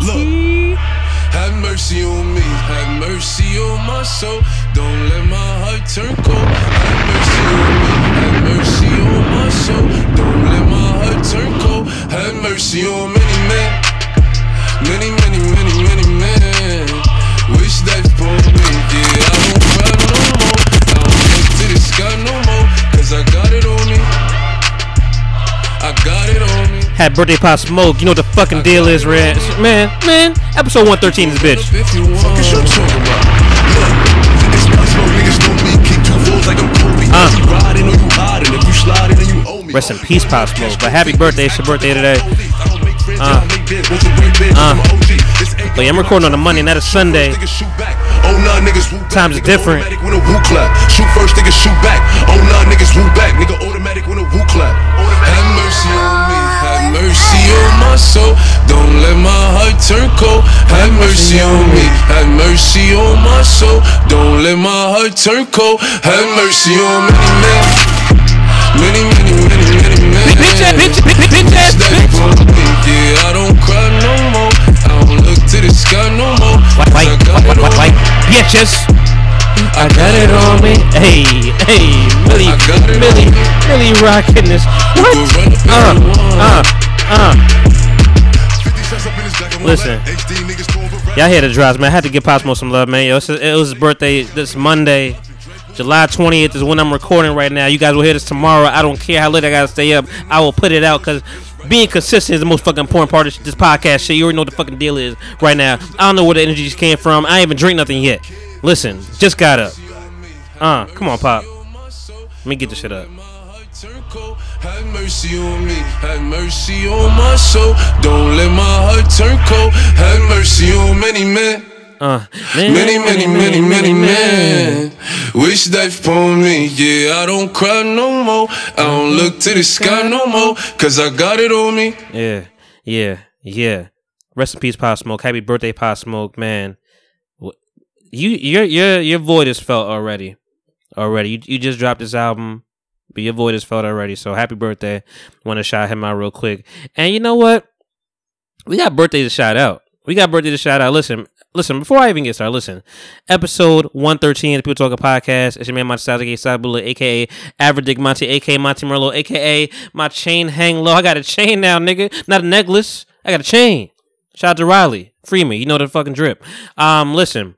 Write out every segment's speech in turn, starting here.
Ooh, on birthday pop smoke. You know what the fucking deal is, Red. Man, man. Episode 113 is bitch. If you want. Fuck is you about? Look, it's possible niggas know me. Kick two fours like I'm Kobe. Uh. You riding or you hiding. If you sliding then you owe me. Rest in peace, Pop Smoke. But happy birthday. It's your birthday today. Uh. Uh. But yeah, I'm recording on a Monday, not a Sunday. Oh, nah, niggas woo back. Times are different. automatic When a woo clap. Shoot first, nigga, shoot back. Oh, nah, niggas woo back. Nigga, automatic when a woo clap. Have mercy on me. Have mercy on my soul. Don't let my heart turn cold. Have mercy on me. Have mercy on my soul. Don't let my heart turn cold. Have mercy on many men. Many, many, many, many men. Yeah, I don't cry no more. I don't look to the sky no more. White, white, white, it white, on white, me. Bitches. I Got it on me. Hey, hey, Millie, Millie. Millie rocking this. Uh, uh, uh. 50 cents up in his black and white Listen. Y'all hear the drops, man. I had to give Pop Smoke some love, man. Yo, it was his birthday this Monday. July 20th is when I'm recording right now. You guys will hear this tomorrow. I don't care how late I gotta stay up. I will put it out because being consistent is the most fucking important part of this podcast shit. You already know what the fucking deal is right now. I don't know where the energy just came from. I ain't even drink nothing yet. Listen, just got up. Uh, come on, Pop. Let me get this shit up. My heart turn cold. Have mercy on me. Have mercy on my soul. Don't let my heart turn cold. Have mercy on many men. Uh, Many, many, many, many men wish that for me. Yeah, I don't cry no more. I don't look to the sky no more. Cause I got it on me. Yeah, yeah, yeah. Rest in peace, Pop Smoke. Happy birthday, Pop Smoke, man. You, your, your, your void is felt already. Already, you, you just dropped this album, but your void is felt already. So happy birthday! Want to shout him out real quick. And you know what? We got birthdays to shout out. We got birthday to shout out. Listen, listen. Before I even get started, listen. Episode one thirteen of the People Talking Podcast. It's your man Monty aka Sabula, aka Dick Monty, aka Monty Merlot, aka my chain hang low. I got a chain now, nigga. Not a necklace. I got a chain. Shout out to Riley. Free me. You know the fucking drip. Um, listen.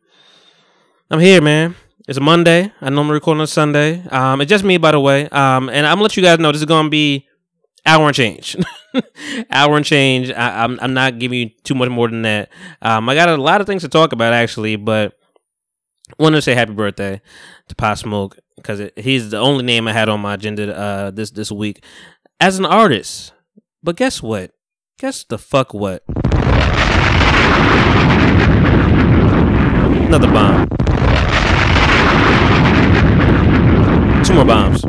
I'm here, man. It's a Monday. I I'm recording on Sunday. Um, it's just me, by the way. Um, and I'm gonna let you guys know this is gonna be hour and change. hour and change. I, I'm I'm not giving you too much more than that. Um, I got a lot of things to talk about actually, but wanted to say happy birthday to Pop Smoke because he's the only name I had on my agenda uh this this week as an artist. But guess what? Guess the fuck what? Another bomb. Two more bombs.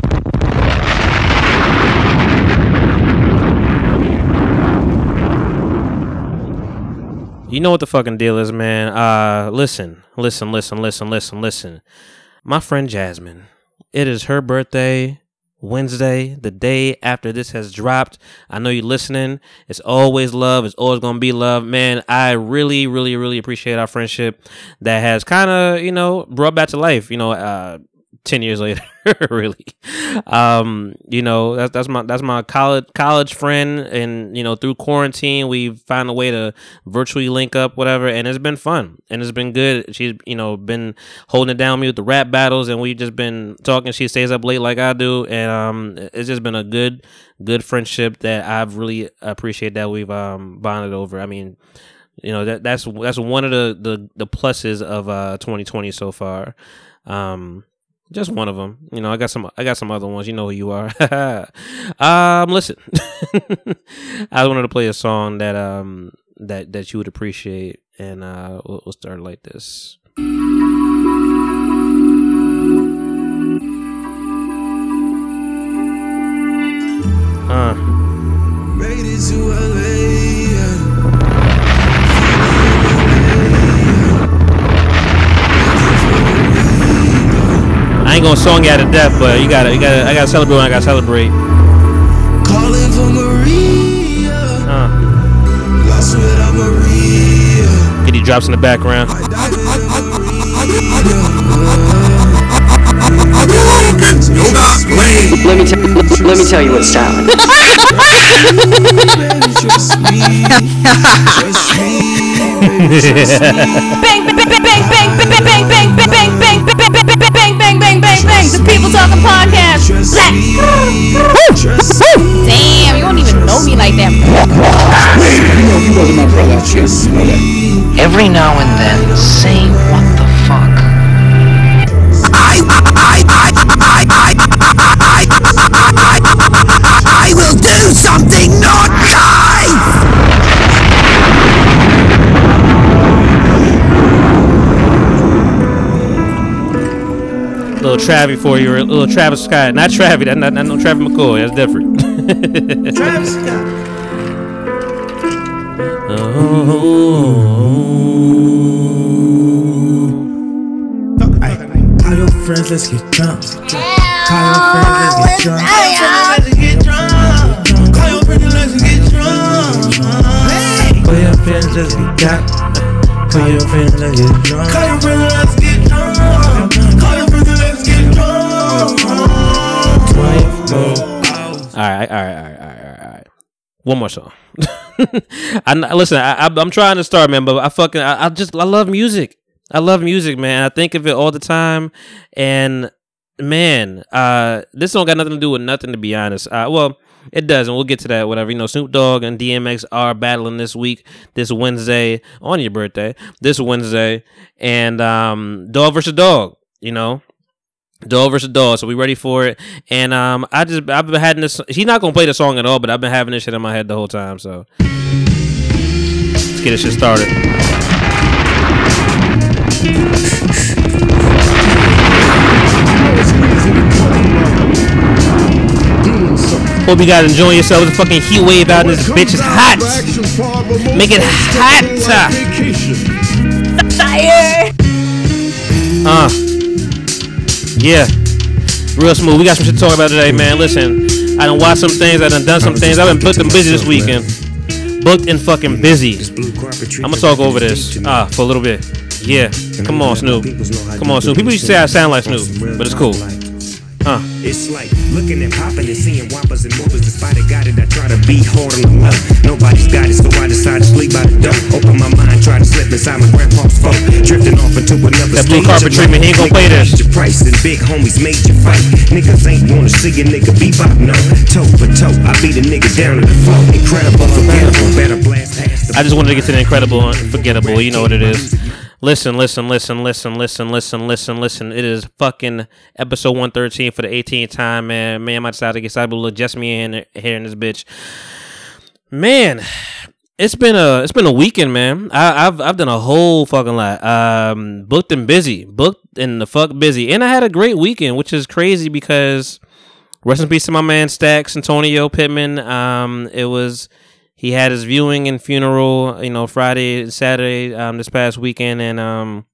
You know what the fucking deal is, man. Uh listen, listen, listen, listen, listen, listen. My friend Jasmine. It is her birthday Wednesday, the day after this has dropped. I know you're listening. It's always love. It's always gonna be love. Man, I really, really, really appreciate our friendship that has kind of, you know, brought back to life, you know, uh 10 years later really. Um you know that's that's my that's my college college friend. And you know through quarantine we found a way to virtually link up whatever. And it's been fun. And it's been good. She's you know been holding it down me with the rap battles. And we've just been talking. She stays up late like i do. And um it's just been a good good friendship that i've really appreciate that we've um bonded over. I mean you know that that's that's one of the the, the pluses of uh 2020 so far. Um just one of them. You know, I got some. I got some other ones. You know who you are. um, listen. I wanted to play a song that um that that you would appreciate, and uh, we'll, we'll start like this. Uh, ain't gonna song you out of death, but you gotta, you gotta, I gotta celebrate when I gotta celebrate. Calling for Maria. Uh. Lost without Maria. Get these drops in the background. Yoga. Let me, t- let me tell you what's talent. bang bang bang bang bang bang bang bang bang bang bang bang bang bang bang bang bang bang the people talking podcast black damn you don't even know me like that Every now and then, say what the fuck. I will do something not nice! Little Travi for you, little Travis Scott. Not Travi, that's not, not no Travis McCoy. That's different. Travis Scott. Oh. Call your friends, let's get drunk. Hours. All right, all right, all right, all right, all right. One more song. I listen. I, I'm trying to start, man, but I fucking I, I just I love music. I love music, man. I think of it all the time, and man, uh, this don't got nothing to do with nothing, to be honest. Uh, well, it does, and we'll get to that. Whatever you know, Snoop Dogg and DMX are battling this week, this Wednesday on your birthday, this Wednesday, and um, dog versus dog. You know, Dog versus dog, so we ready for it. And um, I just I've been having this. He's not gonna play the song at all, but I've been having this shit in my head the whole time. So let's get this shit started. Hope you guys enjoying yourselves. The fucking heat wave out in this bitch is hot. Make it hot. fire Uh. Yeah. Real smooth. We got some shit to talk about today, man. Listen, I done watched some things. I done done some things. I've been booked and busy this weekend. Booked and fucking busy. I'm gonna talk over this ah for a little bit. Yeah. Come on, Snoop. Come on, Snoop. People used to say I sound like Snoop, but it's cool. Huh. It's like looking and popping and seeing whoppers and movers. Despite I got it, I try to be hard on the low. Nobody's got it, so I decide to sleep by the door. Open my mind, try to slip inside my grandpa's phone. Drifting off into another That blue carpet treatment, he ain't gonna play this. Your price and big homies made you fight. Niggas ain't wanna see a nigga bebop, no. Toe for toe, I beat a nigga down to the floor. Incredible, forgettable, better blast ass. I just wanted to get to the incredible, unforgettable. You know what it is. Listen, listen, listen, listen, listen, listen, listen, listen. It is fucking episode 113 for the 18th time, man. Man, I decided to get with just me in here in this bitch. Man, it's been a it's been a weekend, man. I, I've I've done a whole fucking lot. Um, booked and busy, booked and the fuck busy, and I had a great weekend, which is crazy because rest in peace to my man Stacks Antonio Pittman. Um, it was he had his viewing and funeral, you know, Friday, Saturday, um, this past weekend, and um,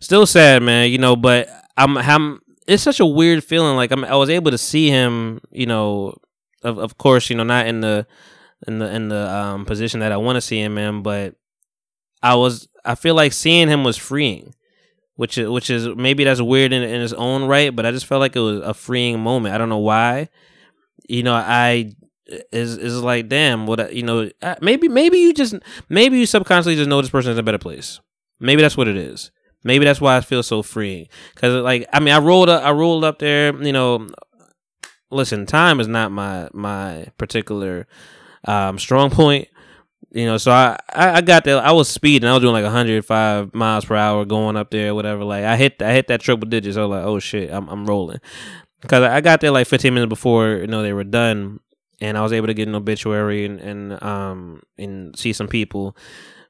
still sad, man. You know, but I'm, I'm it's such a weird feeling. Like I'm, I was able to see him, you know, of of course, you know, not in the in the in the um position that I want to see him in, but I was, I feel like seeing him was freeing. Which is, which is maybe that's weird in, in its own right, but I just felt like it was a freeing moment. I don't know why. You know, I is is like damn what you know maybe maybe you just maybe you subconsciously just know this person is in a better place. Maybe that's what it is. Maybe that's why i feel so free. Because like i mean i rolled up i rolled up there you know listen time is not my my particular um strong point you know so i i, I got there i was speeding i was doing like 105 miles per hour going up there whatever like i hit i hit that triple digits i was like oh shit i'm, I'm rolling. Because i got there like 15 minutes before you know they were done and I was able to get an obituary and, and um and see some people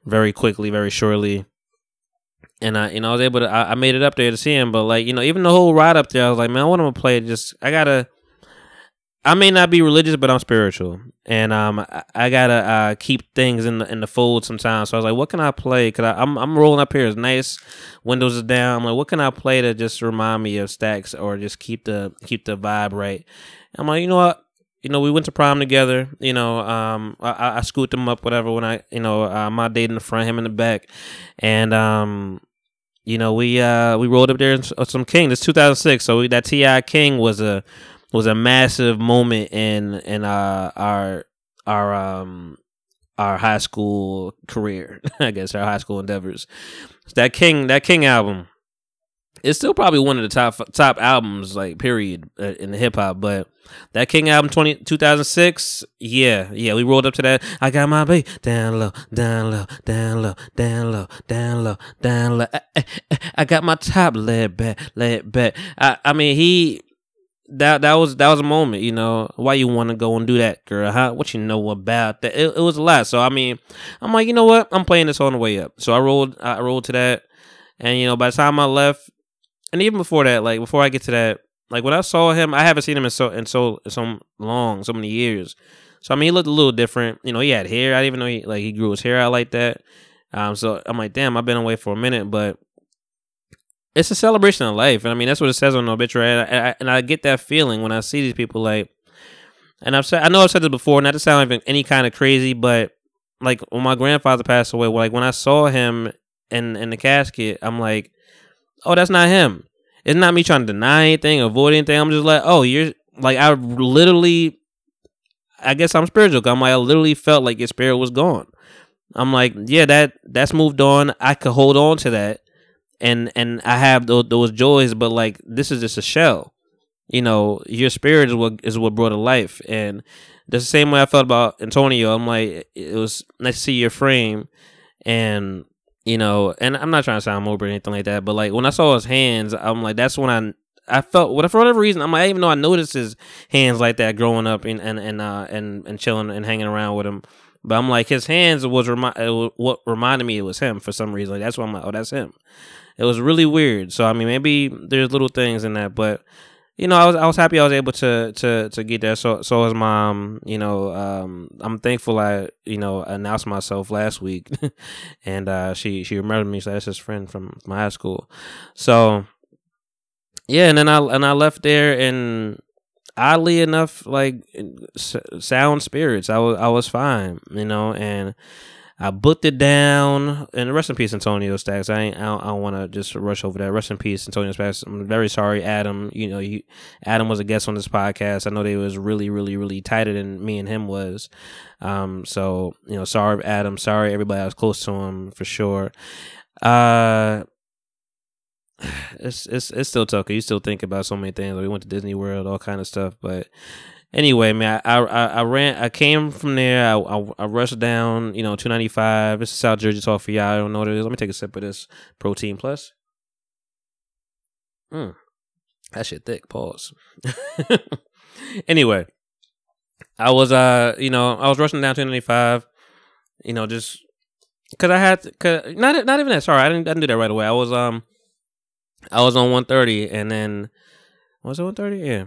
very quickly, very shortly. And I, you know, I was able to. I, I made it up there to see him, but like, you know, even the whole ride up there, I was like, man, I want him to play. Just, I gotta. I may not be religious, but I'm spiritual, and um, I, I gotta uh, keep things in the in the fold sometimes. So I was like, what can I play? Cause I, I'm I'm rolling up here. It's nice, windows are down. I'm like, what can I play to just remind me of Stacks or just keep the keep the vibe right? I'm like, you know what? You know, we went to prom together. You know, um, I, I scooped him up, whatever. When I, you know, uh, my date in the front, him in the back, and um, you know, we uh we rolled up there in uh, some King. This 2006, so we, that T.I. King was a was a massive moment in in uh, our our um our high school career. I guess our high school endeavors. That King that King album. It's still probably one of the top top albums, like period, uh, in the hip hop. But that King album 20, 2006, yeah, yeah, we rolled up to that. I got my beat down low, down low, down low, down low, down low, down low. I, I- I- I got my top laid back, laid back. I, I mean, he that that was that was a moment, you know. Why you want to go and do that, girl? Huh? What you know about that? It, it was a lot. So I mean, I'm like, you know what? I'm playing this on the way up. So I rolled, I rolled to that, and you know, by the time I left, and even before that, like before I get to that, like when I saw him, I haven't seen him in so in so in so long, so many years. So I mean, he looked a little different. You know, he had hair. I didn't even know he like he grew his hair out like that. Um, so I'm like, damn, I've been away for a minute, but it's a celebration of life, and I mean that's what it says on the obituary, and I, and I get that feeling when I see these people like, and I've said I know I've said this before, not to sound even any kind of crazy, but like when my grandfather passed away, like when I saw him in in the casket, I'm like, oh, that's not him. It's not me trying to deny anything, avoid anything. I'm just like, oh, you're like I literally, I guess I'm spiritual. I'm like I literally felt like your spirit was gone. I'm like, yeah, that that's moved on. I could hold on to that, and and I have those, those joys, but like this is just a shell. You know, your spirit is what is what brought to life, and that's the same way I felt about Antonio. I'm like, it was nice to see your frame, and you know, and I'm not trying to sound morbid or anything like that, but like when I saw his hands, I'm like, that's when I I felt for whatever reason, I'm like, even though I noticed his hands like that growing up and and and uh, and and chilling and hanging around with him. But I'm like, his hands was remi- what reminded me it was him for some reason. Like that's why I'm like, oh, that's him. It was really weird. So I mean, maybe there's little things in that, but you know, I was I was happy I was able to to to get there. So so was mom. You know, um, I'm thankful I you know announced myself last week, and uh, she she remembered me. So that's his friend from my high school. So yeah, and then I and I left there, and oddly enough, like sound spirits. I was I was fine, you know, and I booked it down. And rest in peace, Antonio Stacks. I ain't, I don't, don't want to just rush over that. Rest in peace, Antonio Stacks. I'm very sorry, Adam. You know, you, Adam was a guest on this podcast. I know they was really, really, really tighter than me and him was. Um, so you know, sorry, Adam. Sorry, everybody. I was close to him for sure. Uh. It's it's it's still tough. You still think about so many things. We went to Disney World, all kind of stuff. But anyway, man, I I, I ran. I came from there. I, I I rushed down. You know, two ninety five. This is South Jersey talk for y'all. I don't know what it is. Let me take a sip of this protein plus. Mm, that shit thick. Pause. anyway, I was uh, you know, I was rushing down two ninety five. You know, just because I had to, cause not not even that. Sorry, I didn't I didn't do that right away. I was um, I was on one thirty, and then was it one thirty? Yeah.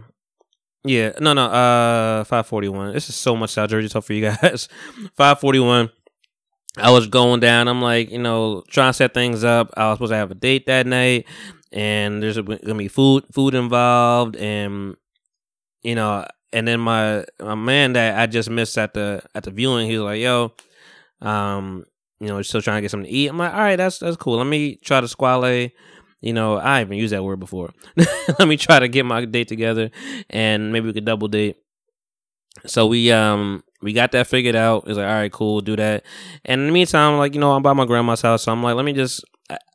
Yeah, no, no, uh, five forty one. This is so much South Jersey talk for you guys. Five forty one. I was going down. I'm like, you know, trying to set things up. I was supposed to have a date that night, and there's gonna be food, food involved, and you know, and then my my man that I just missed at the at the viewing, he was like, "Yo, um, you know, still trying to get something to eat." I'm like, "All right, that's that's cool. Let me try to squale." You know, I haven't used that word before. Let me try to get my date together, and maybe we could double date. So we um we got that figured out. It's like, all right, cool, do that. And in the meantime, like you know, I'm by my grandma's house, so I'm like, let me just.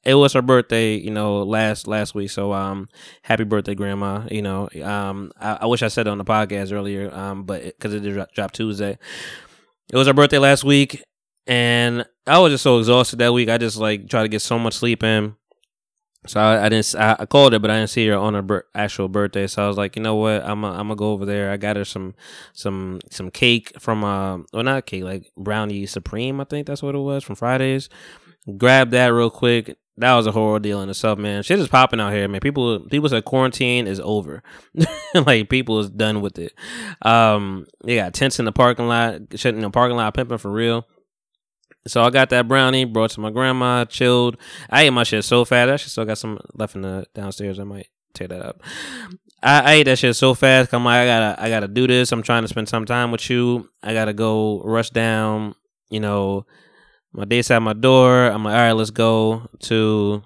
It was her birthday, you know, last last week. So um, happy birthday, grandma. You know, um, I, I wish I said it on the podcast earlier, um, but because it, did drop, drop Tuesday, it was her birthday last week, and I was just so exhausted that week. I just like tried to get so much sleep in. So I, I didn't. I, called her, but I didn't see her on her actual birthday. So I was like, you know what? I'm. i I'm gonna go over there. I got her some, some, some cake from. Uh, well, not cake, like brownie supreme. I think that's what it was from Fridays. Grab that real quick. That was a horror deal in itself, man. Shit is popping out here, man. People, people said quarantine is over. like people is done with it. Um, they got tents in the parking lot, shit in the parking lot, pimping for real. So I got that brownie, brought to my grandma, chilled. I ate my shit so fast. I actually still got some left in the downstairs. I might tear that up. I, I ate that shit so fast. I'm like, I gotta, I gotta do this. I'm trying to spend some time with you. I gotta go rush down. You know, my date's at my door. I'm like, all right, let's go to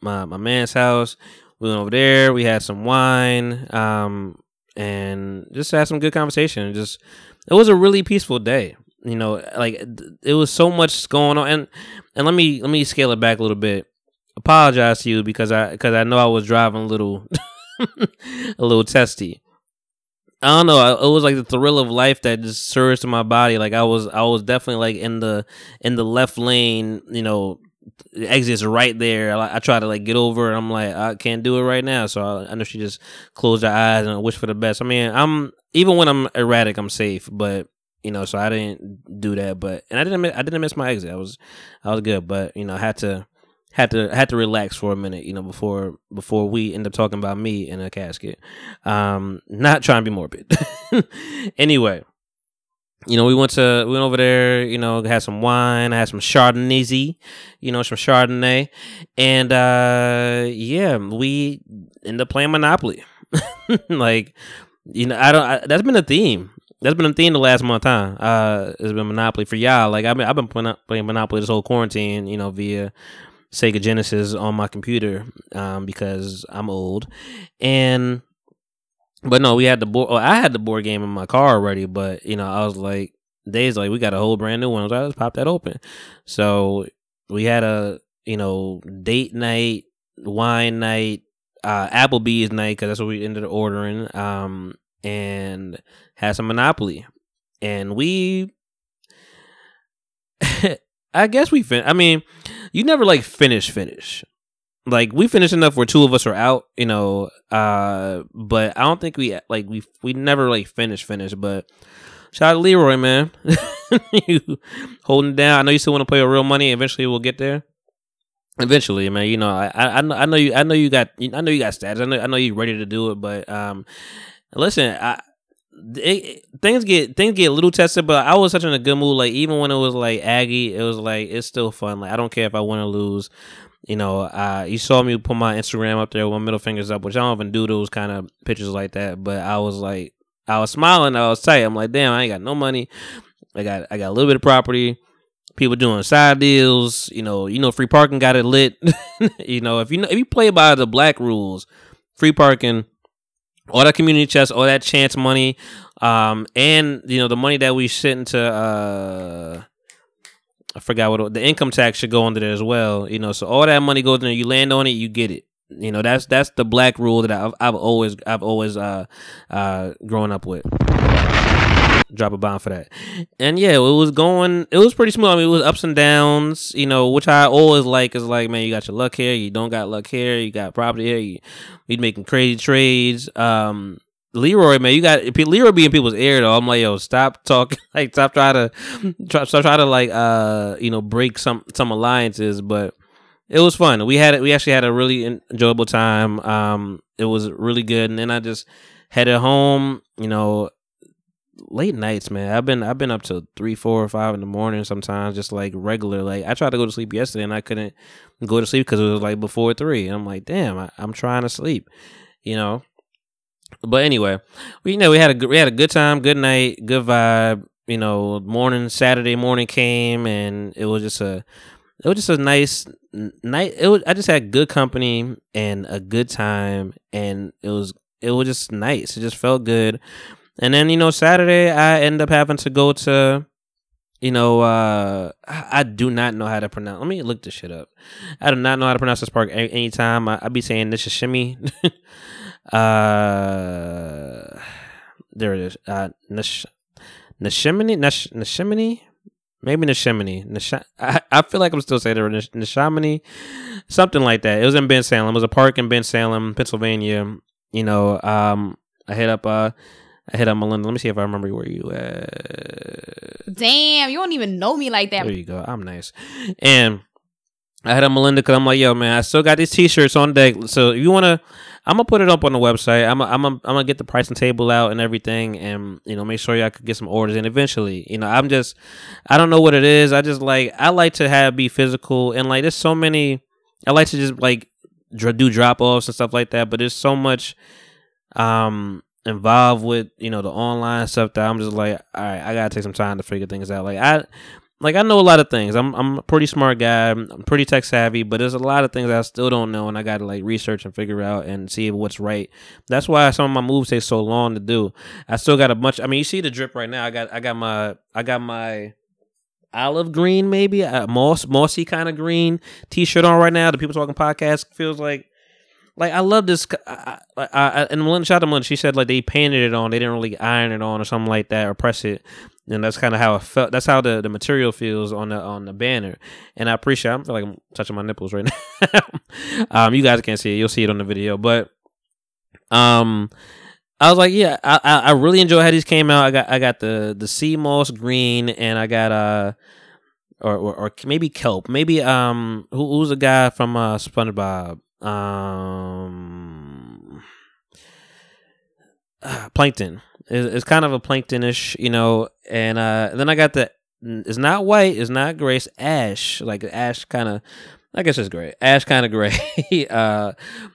my my man's house. We went over there. We had some wine, um, and just had some good conversation. Just it was a really peaceful day. You know, like it was so much going on. And and let me let me scale it back a little bit. Apologize to you because I because I know I was driving a little a little testy. I don't know. It was like the thrill of life that just surged to my body. Like I was, I was definitely like in the in the left lane. You know, the exit's right there. I, I try to like get over. And I'm like, I can't do it right now. So I, I know she just closed her eyes and wish for the best. I mean, I'm even when I'm erratic, I'm safe. But you know, so I didn't do that. But and I didn't, I didn't miss my exit. I was, I was good. But you know, I had to had to had to relax for a minute, you know, before before we end up talking about me in a casket. Um, not trying to be morbid. anyway, you know, we went to we went over there, you know, had some wine, I had some Chardonnay, you know, some Chardonnay, and uh yeah, we ended up playing Monopoly. like, you know, I don't. I, that's been a theme. That's been a theme the last month, huh? Uh, it's been Monopoly for y'all. Like, I've been, I've been playing, Monopoly this whole quarantine, you know, via Sega Genesis on my computer um, because I'm old, and but no, we had the board. I had the board game in my car already, but you know, I was like, days like we got a whole brand new one. I was like, let's pop that open. So we had a you know date night, wine night, uh, Applebee's night because that's what we ended up ordering. Um, and had some Monopoly, and we. I guess we fin. I mean, you never like finish finish. Like we finished enough where two of us are out, you know. Uh, but I don't think we like we we never like finish finish. But shout out to Leroy, man, you holding down. I know you still want to play with real money. Eventually, we'll get there. Eventually, man. You know, I I, I know you. I know you got. I know you got stats. I know. I know you're ready to do it. But um, listen, I it, things get things get a little tested, but I was such in a good mood. Like even when it was like Aggie, it was like it's still fun. Like I don't care if I win or lose. You know, uh, you saw me put my Instagram up there with my middle fingers up, which I don't even do those kind of pictures like that. But I was like, I was smiling. I was tight. I'm like, damn, I ain't got no money. I got I got a little bit of property. People doing side deals. You know, you know, free parking got it lit. you know, if you know, if you play by the black rules, free parking all that community chest, all that chance money, um, and you know the money that we sent into uh, I forgot what the income tax should go under there as well. You know, so all that money goes in there. You land on it, you get it. You know, that's that's the black rule that I've I've always I've always uh uh grown up with. Drop a bomb for that, and yeah, it was going. It was pretty smooth. I mean, it was ups and downs. You know, which I always like is like, man, you got your luck here, you don't got luck here, you got property here, you you making crazy trades. Um, Leroy, man, you got Leroy being people's ear though. I'm like, yo, stop talking, like, stop trying to, try, stop trying to like, uh, you know, break some some alliances. But it was fun. We had. We actually had a really enjoyable time. Um, it was really good. And then I just headed home. You know, late nights, man. I've been I've been up to three, four, or five in the morning sometimes, just like regular. Like I tried to go to sleep yesterday and I couldn't go to sleep because it was like before three. And I'm like, damn, I, I'm trying to sleep, you know. But anyway, we you know we had a we had a good time, good night, good vibe. You know, morning Saturday morning came and it was just a it was just a nice night. It was I just had good company and a good time, and it was it was just nice. It just felt good. And then, you know, Saturday I end up having to go to you know, uh I do not know how to pronounce. Let me look this shit up. I do not know how to pronounce this park anytime. I, I be saying this is shimmy. uh, there it is. Uh, Nish, Nishimini, Nish, Nishimini, maybe Nishimini. Nish, I, I feel like I'm still saying it. Nishamini, something like that. It was in Bensalem. It was a park in Bensalem, Pennsylvania. You know, um, I hit up uh I hit up Melinda. Let me see if I remember where you at. Damn, you don't even know me like that. There you go. I'm nice. And I hit up Melinda because I'm like, yo, man, I still got these t-shirts on deck. So if you want to, I'm to put it up on the website. I'm I'm I'm going to get the pricing table out and everything and, you know, make sure y'all could get some orders And eventually. You know, I'm just, I don't know what it is. I just like, I like to have be physical and like, there's so many, I like to just like do drop offs and stuff like that, but there's so much um involved with you know the online stuff that I'm just like, all right, I gotta take some time to figure things out. Like I like I know a lot of things. I'm I'm a pretty smart guy. I'm pretty tech savvy, but there's a lot of things I still don't know, and I got to like research and figure out and see what's right. That's why some of my moves take so long to do. I still got a bunch. I mean, you see the drip right now. I got I got my I got my olive green, maybe a moss mossy kind of green t-shirt on right now. The people talking podcast feels like. Like I love this. I, I, I, and Melinda, shout out to Melinda. She said like they painted it on. They didn't really iron it on or something like that or press it and that's kind of how it felt. That's how the, the material feels on the on the banner, and I appreciate. I feel like I'm touching my nipples right now. um, you guys can't see it; you'll see it on the video. But um, I was like, yeah, I, I, I really enjoy how these came out. I got I got the the sea moss green, and I got uh. Or, or, or maybe kelp, maybe um, who, who's the guy from uh SpongeBob? Um, plankton it's, it's kind of a planktonish, you know. And uh, then I got the it's not white, it's not gray, it's ash, like ash kind of. I guess it's gray, ash kind of gray. uh,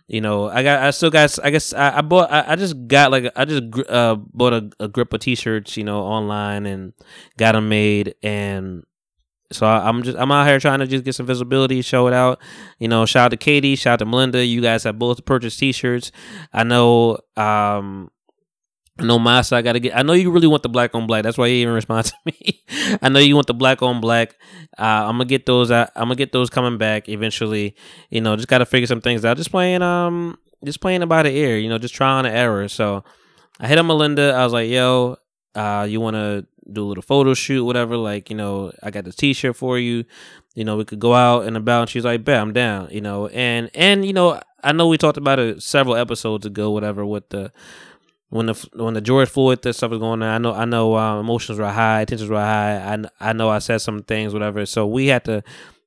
you know, I got, I still got, I guess I, I bought, I, I, just got like, I just uh bought a, a grip of t-shirts, you know, online and got them made, and so I, am just I'm out here trying to just get some visibility, show it out. You know, shout out to Katie, shout out to Melinda. You guys have both purchased T-shirts. I know um I know Masa, I gotta get. I know you really want the black on black. That's why you even respond to me. I know you want the black on black. Uh, I'm gonna get those. I'm gonna get those coming back eventually. You know, just gotta figure some things out. Just playing, um, just playing about the air. You know, just trying the error. So I hit up Melinda. I was like, "Yo, uh, you want to do a little photo shoot, whatever? Like, you know, I got the T-shirt for you. You know, we could go out and about." And she's like, "Bet, I'm down." You know, and and you know, I know we talked about it several episodes ago, whatever, with the when the when the George Floyd this stuff was going on, I know I know uh, emotions were high, tensions were high. I I know I said some things, whatever. So we had to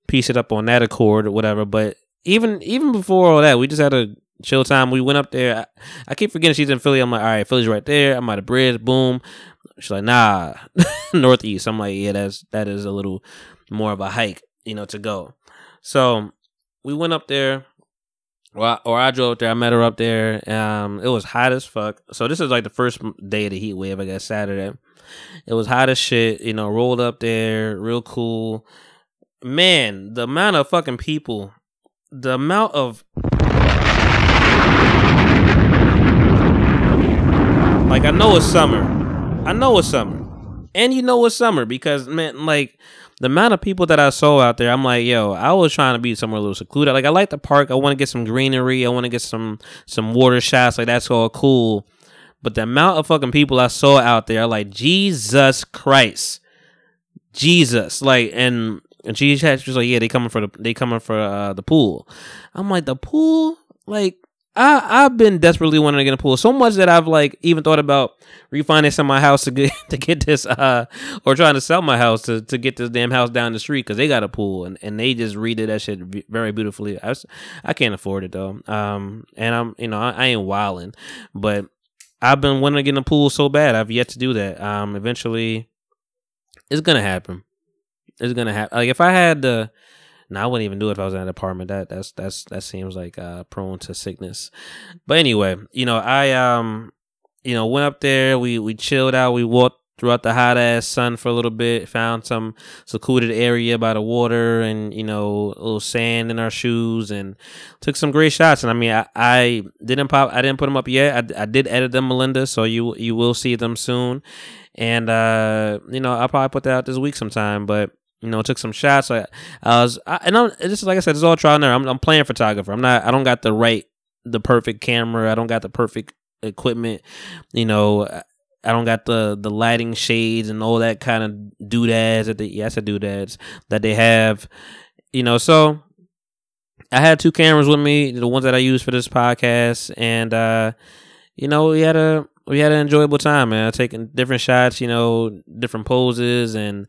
piece it up on that accord or whatever. But even even before all that, we just had a chill time. We went up there. I, I keep forgetting she's in Philly. I'm like, all right, Philly's right there. I'm at a bridge. Boom. She's like, nah, northeast. I'm like, yeah, that's that is a little more of a hike, you know, to go. So we went up there well, or I drove up there. I met her up there. Um, it was hot as fuck. So this is like the first day of the heat wave. I guess Saturday. It was hot as shit. You know, rolled up there, real cool. Man, the amount of fucking people, the amount of like, I know it's summer. I know it's summer, and you know it's summer because man, like the amount of people that I saw out there, I'm like, yo, I was trying to be somewhere a little secluded. Like I like the park. I want to get some greenery. I want to get some some water shots. Like that's all cool. But the amount of fucking people I saw out there, like Jesus Christ, Jesus, like and and she was like, yeah, they coming for the they coming for uh, the pool. I'm like the pool, like I I've been desperately wanting to get a pool so much that I've like even thought about refinancing my house to get to get this uh or trying to sell my house to to get this damn house down the street because they got a pool and, and they just redid that shit very beautifully. I was, I can't afford it though. Um and I'm you know I, I ain't wilding, but I've been wanting to get in a pool so bad. I've yet to do that. Um eventually, it's gonna happen. It's gonna happen. Like if I had the no, I wouldn't even do it if I was in an apartment. That that's that's that seems like uh prone to sickness. But anyway, you know, I um you know, went up there, we we chilled out, we walked throughout the hot ass sun for a little bit, found some secluded area by the water and, you know, a little sand in our shoes and took some great shots. And I mean, I, I didn't pop, I didn't put them up yet. I, I did edit them, Melinda, so you, you will see them soon. And, uh, you know, I'll probably put that out this week sometime, but you know, took some shots. I, I was, I, and I'm, is like I said, it's all trial and error. I'm, I'm playing photographer. I'm not, I don't got the right, the perfect camera. I don't got the perfect equipment. You know, I don't got the the lighting shades and all that kind of doodads that they, yes, I doodads that they have. You know, so I had two cameras with me, the ones that I use for this podcast, and uh, you know, we had a we had an enjoyable time, man. Taking different shots, you know, different poses and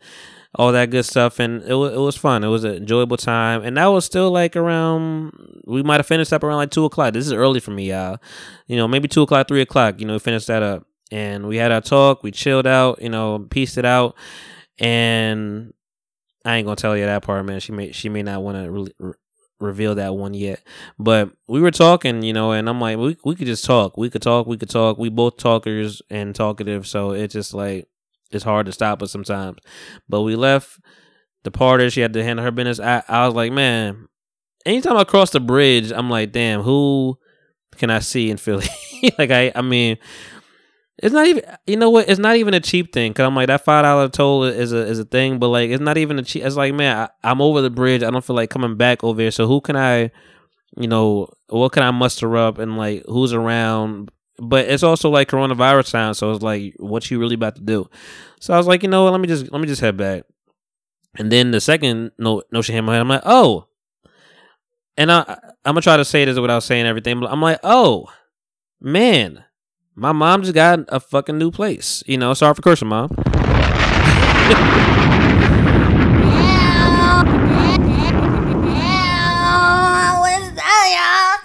all that good stuff, and it was it was fun. It was an enjoyable time, and that was still like around. We might have finished up around like two o'clock. This is early for me, y'all. You know, maybe two o'clock, three o'clock. You know, we finished that up, and we had our talk. We chilled out. You know, pieced it out, and I ain't gonna tell you that part, man. She may she may not want to really reveal that one yet. But we were talking, you know, and I'm like, we we could just talk. We could talk. We could talk. We both talkers and talkative, so it's just like it's hard to stop us sometimes. But we left, departed. She had to handle her business. I I was like, man, anytime I cross the bridge, I'm like, damn, who can I see in Philly? like I I mean. It's not even, you know what? It's not even a cheap thing. Cause I'm like that five dollar toll is a is a thing, but like it's not even a cheap. It's like man, I, I'm over the bridge. I don't feel like coming back over here. So who can I, you know, what can I muster up and like who's around? But it's also like coronavirus time, so it's like what you really about to do. So I was like, you know what? Let me just let me just head back. And then the second no notion hit my head. I'm like, oh, and I I'm gonna try to say this without saying everything, but I'm like, oh, man my mom just got a fucking new place. You know, sorry for cursing, mom.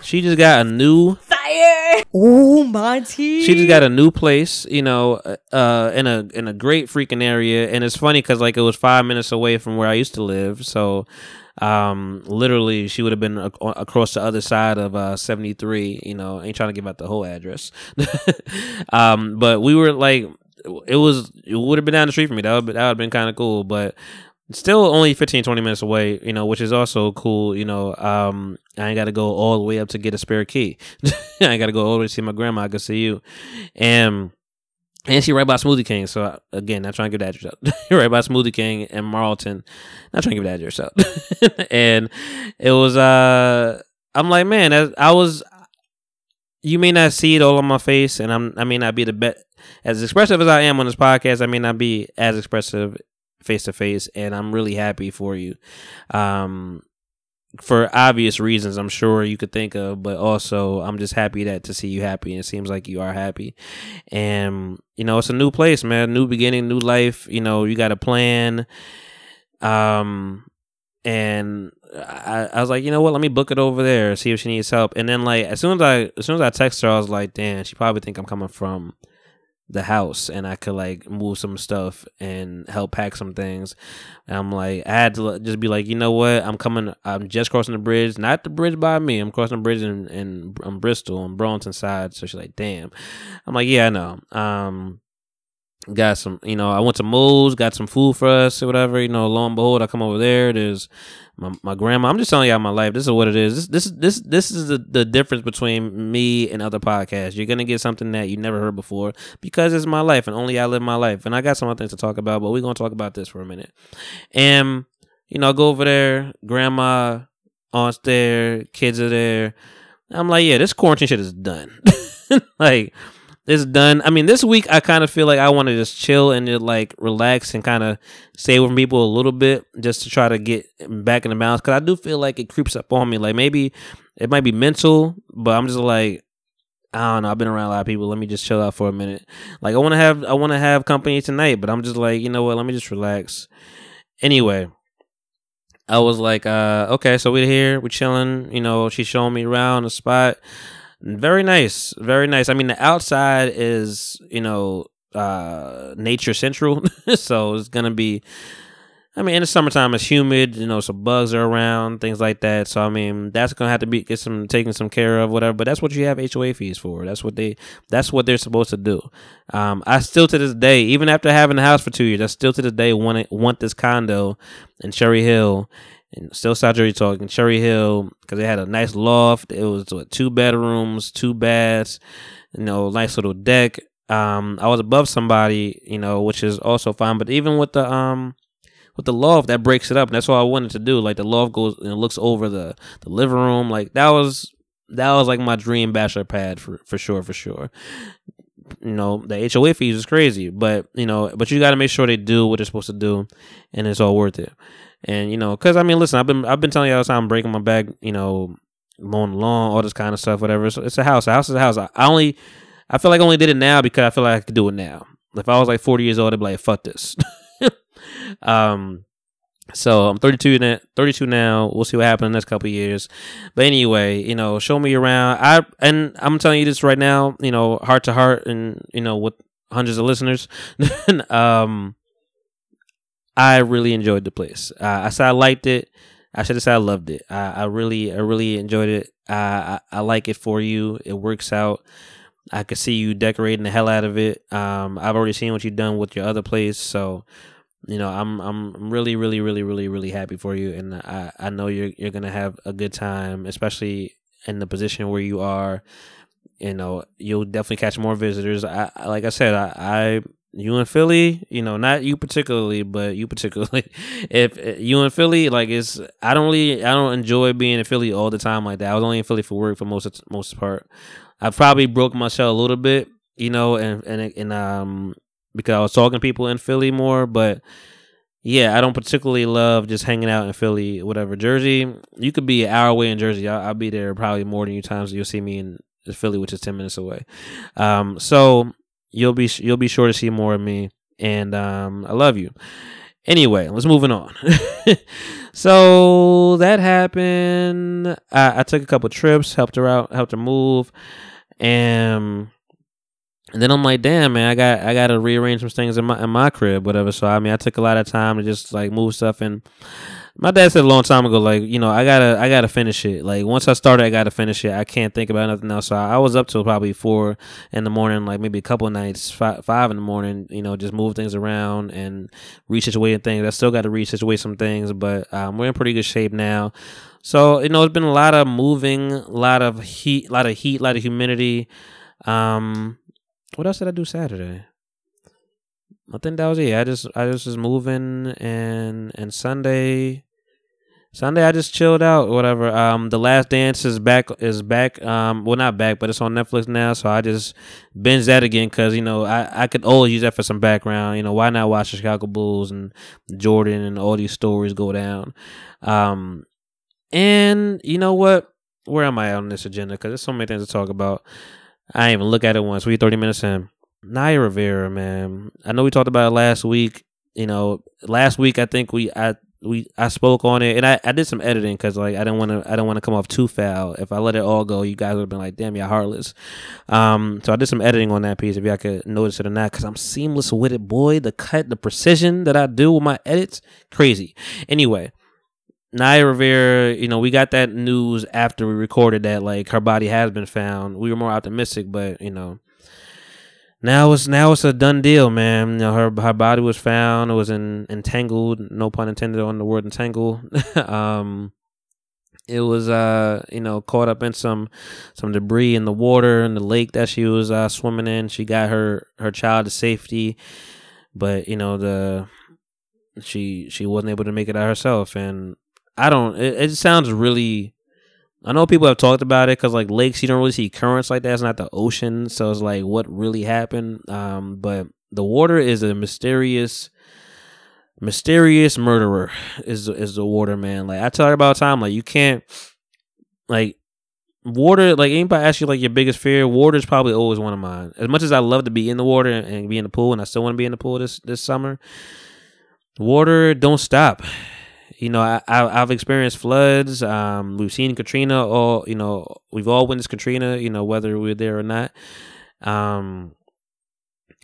She just got a new Oh, Monty. she just got a new place, you know, uh, in a in a great freaking area, and it's funny because like it was five minutes away from where I used to live, so um, literally she would have been ac- across the other side of uh 73. You know, ain't trying to give out the whole address, um, but we were like, it was it would have been down the street for me. That would that would have been kind of cool, but still only 15 20 minutes away you know which is also cool you know um i ain't gotta go all the way up to get a spare key i ain't gotta go all the way to see my grandma i can see you and and she right by Smoothie King. So again, not trying to give that out. right by Smoothie King and Marlton. Not trying to give that out. and it was uh I'm like, man, I was you may not see it all on my face and I'm I may not be the best as expressive as I am on this podcast, I may not be as expressive face to face and I'm really happy for you. Um for obvious reasons I'm sure you could think of, but also I'm just happy that to see you happy and it seems like you are happy. And you know, it's a new place, man, new beginning, new life, you know, you got a plan. Um and I, I was like, you know what? Let me book it over there, see if she needs help. And then like as soon as I as soon as I text her, I was like, damn, she probably think I'm coming from the house and I could like move some stuff and help pack some things. And I'm like, I had to just be like, you know what? I'm coming. I'm just crossing the bridge, not the bridge by me. I'm crossing the bridge in in, in Bristol on Burlington side. So she's like, damn. I'm like, yeah, I know. Um, got some, you know, I went to Moe's, got some food for us or whatever. You know, lo and behold, I come over there. There's my, my grandma. I'm just telling y'all my life. This is what it is. This this this this is the, the difference between me and other podcasts. You're gonna get something that you never heard before because it's my life and only I live my life. And I got some other things to talk about, but we're gonna talk about this for a minute. And you know, I go over there, grandma, aunt's there, kids are there. I'm like, yeah, this quarantine shit is done. like it's done. I mean, this week I kind of feel like I want to just chill and just like relax and kind of stay with people a little bit just to try to get back in the balance. Cause I do feel like it creeps up on me. Like maybe it might be mental, but I'm just like, I don't know. I've been around a lot of people. Let me just chill out for a minute. Like I want to have, I want to have company tonight, but I'm just like, you know what? Let me just relax. Anyway, I was like, uh, okay, so we're here, we're chilling. You know, she's showing me around the spot. Very nice, very nice. I mean, the outside is, you know, uh, nature central, so it's gonna be. I mean, in the summertime, it's humid. You know, some bugs are around, things like that. So I mean, that's gonna have to be get some taken some care of, whatever. But that's what you have HOA fees for. That's what they. That's what they're supposed to do. Um, I still to this day, even after having the house for two years, I still to this day want it, want this condo in Cherry Hill and still Jersey talking Cherry Hill because they had a nice loft. It was what, two bedrooms, two baths, you know, nice little deck. Um, I was above somebody, you know, which is also fine. But even with the um, with the loft, that breaks it up, and that's what I wanted to do. Like the loft goes and looks over the the living room. Like that was that was like my dream bachelor pad for for sure, for sure. You know, the HOA fees is crazy, but you know, but you got to make sure they do what they're supposed to do, and it's all worth it. And you know, because I mean, listen, I've been I've been telling you all the time, I'm breaking my back, you know, mowing the lawn, all this kind of stuff, whatever. It's, it's a house. A house is a house. I, I only, I feel like I only did it now because I feel like I could do it now. If I was like 40 years old, I'd be like, fuck this. um, so I'm 32 now. 32 now. We'll see what happens in the next couple years. But anyway, you know, show me around. I and I'm telling you this right now. You know, heart to heart, and you know, with hundreds of listeners. um, I really enjoyed the place. Uh, I said I liked it. I should have said I loved it. I, I really, I really enjoyed it. I, I, I like it for you. It works out. I could see you decorating the hell out of it. Um, I've already seen what you've done with your other place, so you know, I'm I'm really, really, really, really, really happy for you, and I I know you're you're gonna have a good time, especially in the position where you are. You know, you'll definitely catch more visitors. I like I said, I, I you in Philly, you know, not you particularly, but you particularly. If uh, you in Philly, like it's, I don't really, I don't enjoy being in Philly all the time like that. I was only in Philly for work for most of, most part. I probably broke my shell a little bit, you know, and and and um because I was talking to people in Philly more, but yeah, I don't particularly love just hanging out in Philly, whatever. Jersey, you could be an hour away in Jersey. I'll, I'll be there probably more than you times you'll see me in Philly, which is ten minutes away. Um, so you'll be you'll be sure to see more of me, and um, I love you. Anyway, let's moving on. so that happened. I, I took a couple trips, helped her out, helped her move, and and then I'm like, damn, man, I got I got to rearrange some things in my in my crib, whatever. So I mean, I took a lot of time to just like move stuff. And my dad said a long time ago, like, you know, I gotta I gotta finish it. Like once I started, I gotta finish it. I can't think about nothing else. So I, I was up till probably four in the morning, like maybe a couple nights, five, five in the morning. You know, just move things around and resituate things. I still got to resituate some things, but um, we're in pretty good shape now. So you know, it's been a lot of moving, a lot of heat, a lot of heat, a lot of humidity. Um, what else did I do Saturday? I think that was it. I just I just was moving and and Sunday Sunday I just chilled out whatever. Um The Last Dance is back is back um well not back but it's on Netflix now so I just binge that again cuz you know I I could always use that for some background. You know, why not watch the Chicago Bulls and Jordan and all these stories go down. Um and you know what? Where am I on this agenda cuz there's so many things to talk about. I even look at it once. We 30 minutes in. Naya Rivera, man. I know we talked about it last week. You know, last week I think we I we I spoke on it and I, I did some editing because like I didn't want to I don't want to come off too foul. If I let it all go, you guys would have been like, "Damn, you're heartless." Um, so I did some editing on that piece. If y'all could notice it or not, because I'm seamless with it, boy. The cut, the precision that I do with my edits, crazy. Anyway, Naya Rivera, you know, we got that news after we recorded that like her body has been found. We were more optimistic, but you know, now it's now it's a done deal, man. You know, her her body was found. It was in, entangled. No pun intended on the word entangle. um, it was uh you know caught up in some some debris in the water in the lake that she was uh swimming in. She got her her child to safety, but you know the she she wasn't able to make it out herself and I don't. It, it sounds really. I know people have talked about it because like lakes, you don't really see currents like that. It's not the ocean, so it's like what really happened. Um, but the water is a mysterious, mysterious murderer. Is is the water man? Like I tell her about time. Like you can't, like water. Like anybody ask you like your biggest fear, water is probably always one of mine. As much as I love to be in the water and, and be in the pool, and I still want to be in the pool this this summer. Water don't stop you know, I, I have experienced floods. Um, we've seen Katrina. All you know, we've all witnessed Katrina. You know, whether we're there or not. Um,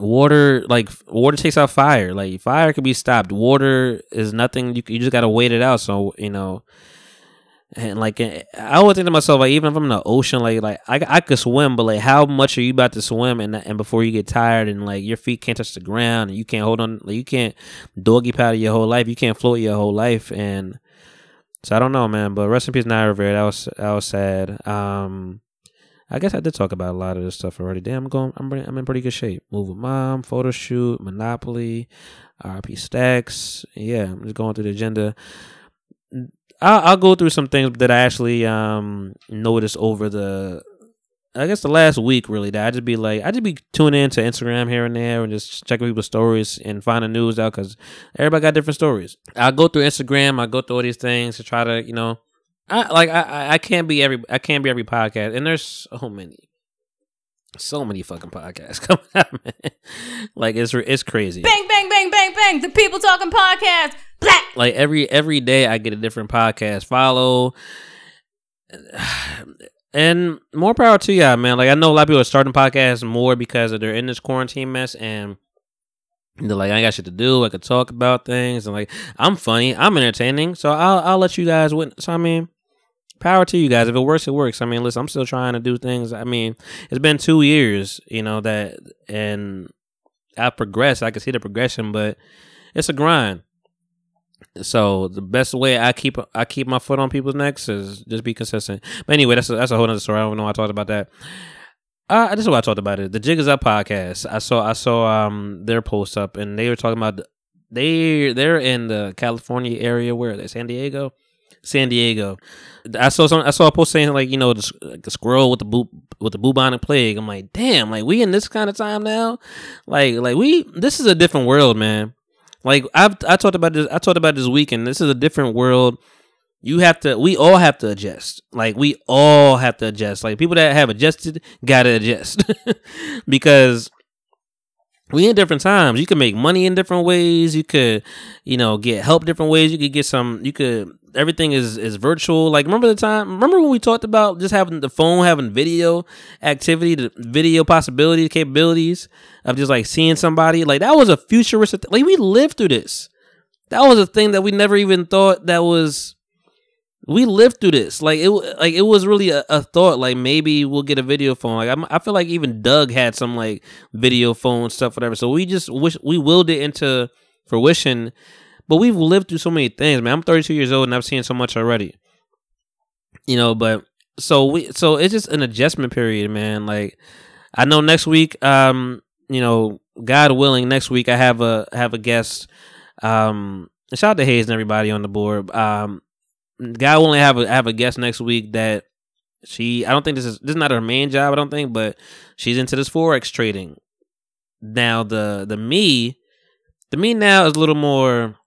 water like water takes out fire. Like fire can be stopped. Water is nothing. You you just gotta wait it out. So you know. And like I always think to myself, like even if I'm in the ocean, like like I, I could swim, but like how much are you about to swim and and before you get tired and like your feet can't touch the ground and you can't hold on, like you can't doggy paddle your whole life, you can't float your whole life, and so I don't know, man. But rest in peace, Naya Rivera. That was that was sad. Um, I guess I did talk about a lot of this stuff already. Damn, I'm going. I'm I'm in pretty good shape. Move with mom, photo shoot, Monopoly, RP Stacks. Yeah, I'm just going through the agenda. I'll, I'll go through some things that I actually um noticed over the I guess the last week really that I just be like I just be tuning into Instagram here and there and just checking people's stories and finding news out because everybody got different stories. I go through Instagram, I go through all these things to try to you know, I like I- I can't be every I can't be every podcast and there's so many. So many fucking podcasts coming out, man. Like it's it's crazy. Bang, bang, bang, bang, bang. The People Talking Podcast. Black. like every every day I get a different podcast follow. And more power to y'all, man. Like I know a lot of people are starting podcasts more because they're in this quarantine mess and They're like, I got shit to do. I could talk about things, and like, I'm funny, I'm entertaining, so I'll I'll let you guys win. So I mean, power to you guys. If it works, it works. I mean, listen, I'm still trying to do things. I mean, it's been two years, you know that, and I progressed. I can see the progression, but it's a grind. So the best way I keep I keep my foot on people's necks is just be consistent. But anyway, that's a, that's a whole other story. I don't know why I talked about that. Uh, this is what I talked about it. The Jig is Up podcast. I saw I saw um their post up and they were talking about they they're in the California area where they San Diego, San Diego. I saw some I saw a post saying like you know the, like a squirrel with the boot with the bubonic plague. I'm like damn like we in this kind of time now, like like we this is a different world man. Like I've I talked about this I talked about this weekend. This is a different world. You have to we all have to adjust. Like we all have to adjust. Like people that have adjusted gotta adjust. because we in different times. You can make money in different ways. You could, you know, get help different ways. You could get some you could everything is is virtual. Like remember the time remember when we talked about just having the phone having video activity, the video possibilities, capabilities of just like seeing somebody. Like that was a futuristic like we lived through this. That was a thing that we never even thought that was we lived through this. Like it, like it was really a, a thought. Like maybe we'll get a video phone. Like I'm, I feel like even Doug had some like video phone stuff, whatever. So we just wish we willed it into fruition. But we've lived through so many things, man. I'm 32 years old and I've seen so much already. You know, but so we, so it's just an adjustment period, man. Like I know next week, um, you know, God willing, next week I have a have a guest. Um, shout out to Hayes and everybody on the board. Um, God willing, have a have a guest next week that she. I don't think this is this is not her main job. I don't think, but she's into this forex trading. Now the the me, the me now is a little more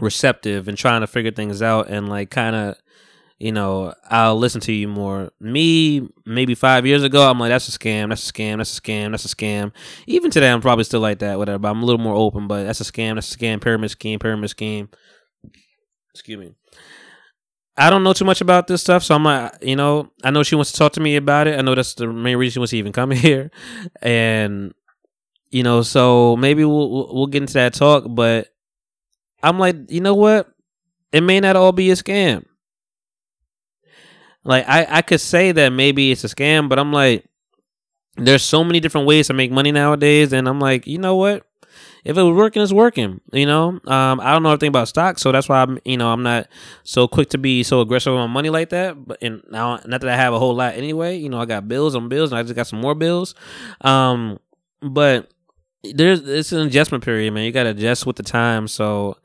receptive and trying to figure things out and like kind of you know, I'll listen to you more. Me, maybe five years ago, I'm like, that's a scam, that's a scam, that's a scam, that's a scam. Even today, I'm probably still like that, whatever. But I'm a little more open, but that's a scam, that's a scam, pyramid scheme, pyramid scheme. Excuse me. I don't know too much about this stuff, so I'm like, you know, I know she wants to talk to me about it. I know that's the main reason she wants to even come here, and you know, so maybe we'll we'll get into that talk. But I'm like, you know what? It may not all be a scam. Like I I could say that maybe it's a scam, but I'm like, there's so many different ways to make money nowadays, and I'm like, you know what? if it was working, it's working. You know, um, I don't know anything about stocks, so that's why I'm, you know, I'm not so quick to be so aggressive on money like that. But and now, not that I have a whole lot anyway. You know, I got bills on bills, and I just got some more bills. Um, but there's it's an adjustment period, man. You got to adjust with the time. So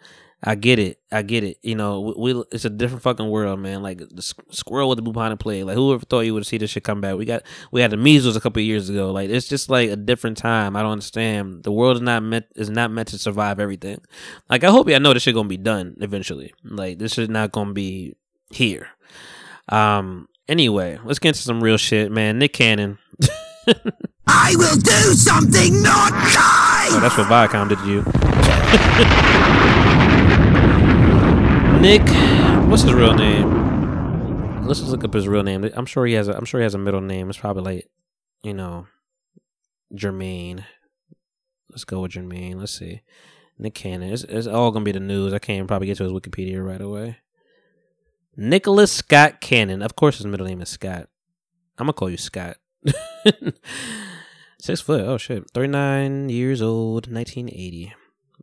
I get it. I get it. You know, we, we it's a different fucking world, man. Like the squirrel with the bubonic plague. Like whoever thought you would see this shit come back? We got we had the measles a couple years ago. Like it's just like a different time. I don't understand. The world is not meant is not meant to survive everything. Like I hope I know this shit gonna be done eventually. Like this is not gonna be here. Um. Anyway, let's get into some real shit, man. Nick Cannon. I will do something not kind! Oh, that's what Viacom did to you. Nick, what's his real name? Let's just look up his real name. I'm sure he has. A, I'm sure he has a middle name. It's probably like, you know, Jermaine. Let's go with Jermaine. Let's see. Nick Cannon. It's, it's all gonna be the news. I can't probably get to his Wikipedia right away. Nicholas Scott Cannon. Of course, his middle name is Scott. I'm gonna call you Scott. Six foot. Oh shit. Thirty nine years old. Nineteen eighty.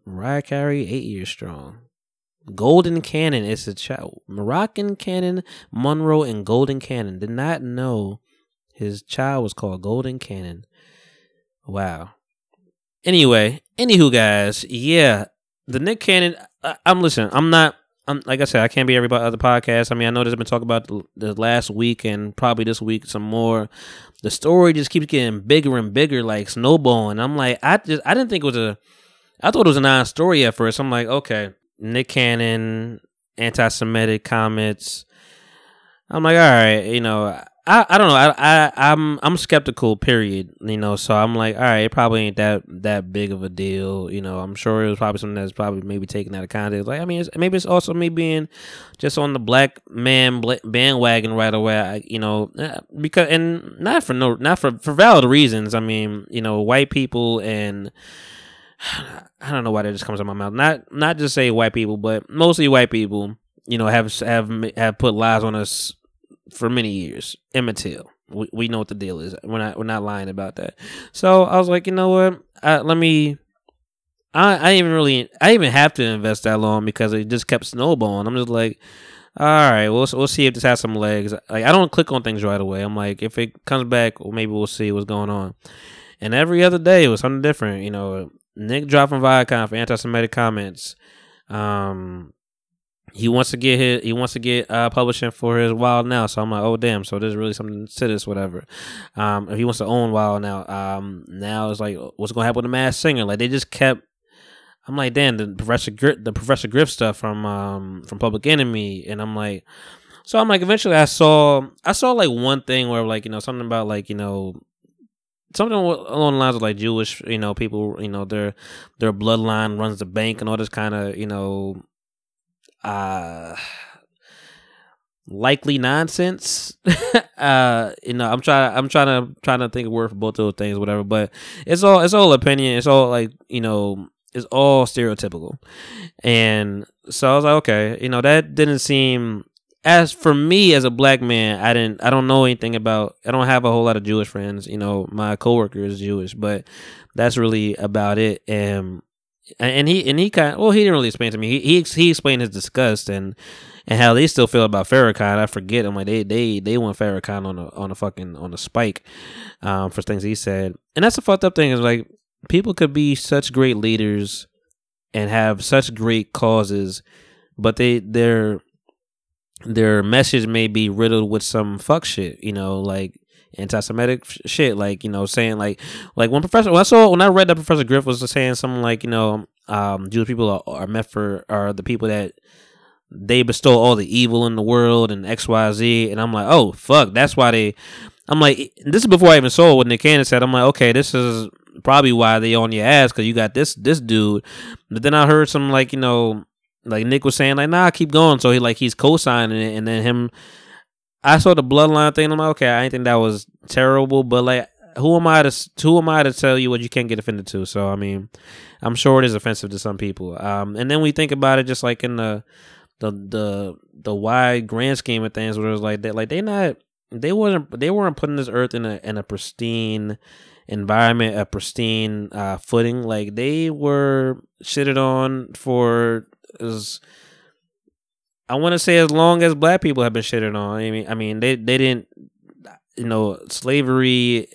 Mariah Carey, eight years strong. Golden Cannon is a child. Moroccan Cannon, Monroe, and Golden Cannon. Did not know his child was called Golden Cannon. Wow. Anyway, anywho, guys, yeah, the Nick Cannon. I, am listening. I'm not. I'm like I said, I can't be everybody other podcast. I mean, I know there's been talk about the, the last week and probably this week some more. The story just keeps getting bigger and bigger, like snowballing. I'm like, I just I didn't think it was a. I thought it was a non-story at first. I'm like, okay, Nick Cannon, anti-Semitic comments. I'm like, all right, you know, I, I don't know, I, I I'm I'm skeptical. Period. You know, so I'm like, all right, it probably ain't that that big of a deal. You know, I'm sure it was probably something that's probably maybe taken out of context. Like, I mean, it's, maybe it's also me being just on the black man bandwagon right away. I, you know, uh, because and not for no, not for for valid reasons. I mean, you know, white people and I don't know why that just comes out my mouth. Not not just say white people, but mostly white people. You know, have have have put lies on us for many years. Emmett Till. We, we know what the deal is. We're not we're not lying about that. So I was like, you know what? I, let me. I I even really I even have to invest that long because it just kept snowballing. I'm just like, all right, we'll we'll see if this has some legs. Like I don't click on things right away. I'm like, if it comes back, well, maybe we'll see what's going on. And every other day it was something different. You know, Nick dropping Viacom for anti-Semitic comments. Um, he wants to get his he wants to get uh publishing for his Wild 'N Out. So I'm like, oh damn. So there's really something to this, whatever. Um, if he wants to own Wild 'N Out, um, now it's like, what's gonna happen with the Masked Singer? Like they just kept. I'm like, damn, the Professor Griff, the Professor Griff stuff from um from Public Enemy, and I'm like, so I'm like, eventually I saw I saw like one thing where like you know something about like you know something along the lines of like Jewish, you know, people, you know, their their bloodline runs the bank and all this kind of, you know, uh likely nonsense. uh you know, I'm trying I'm trying to trying to think of word for both those things, whatever, but it's all it's all opinion. It's all like, you know, it's all stereotypical. And so I was like, okay, you know, that didn't seem as for me as a black man, I didn't I don't know anything about I don't have a whole lot of Jewish friends. You know, my coworker is Jewish, but that's really about it. And and he and he kind of, well he didn't really explain to me. He he, he explained his disgust and and how they still feel about Farrakhan. I forget. I'm like they they they want Farrakhan on a on a fucking on a spike um, for things he said. And that's a fucked up thing. Is like people could be such great leaders and have such great causes, but they they're their message may be riddled with some fuck shit, you know, like anti-Semitic shit, like you know, saying like like when Professor when I saw when I read that Professor Griff was saying something like you know, um, Jewish people are, are meant for are the people that they bestow all the evil in the world and X Y Z, and I'm like, oh fuck, that's why they. I'm like, this is before I even saw what Nick Cannon said. I'm like, okay, this is probably why they on your ass because you got this this dude. But then I heard some like you know like Nick was saying, like, nah, keep going. So he like he's co-signing it, and then him. I saw the bloodline thing. I'm like, okay, I didn't think that was terrible, but like, who am I to who am I to tell you what you can't get offended to? So I mean, I'm sure it is offensive to some people. Um, and then we think about it just like in the the the the wide grand scheme of things, where it was like that, like they not they wasn't they weren't putting this earth in a in a pristine environment, a pristine uh, footing. Like they were shitted on for I want to say as long as black people have been shitted on. I mean, I mean they they didn't, you know, slavery.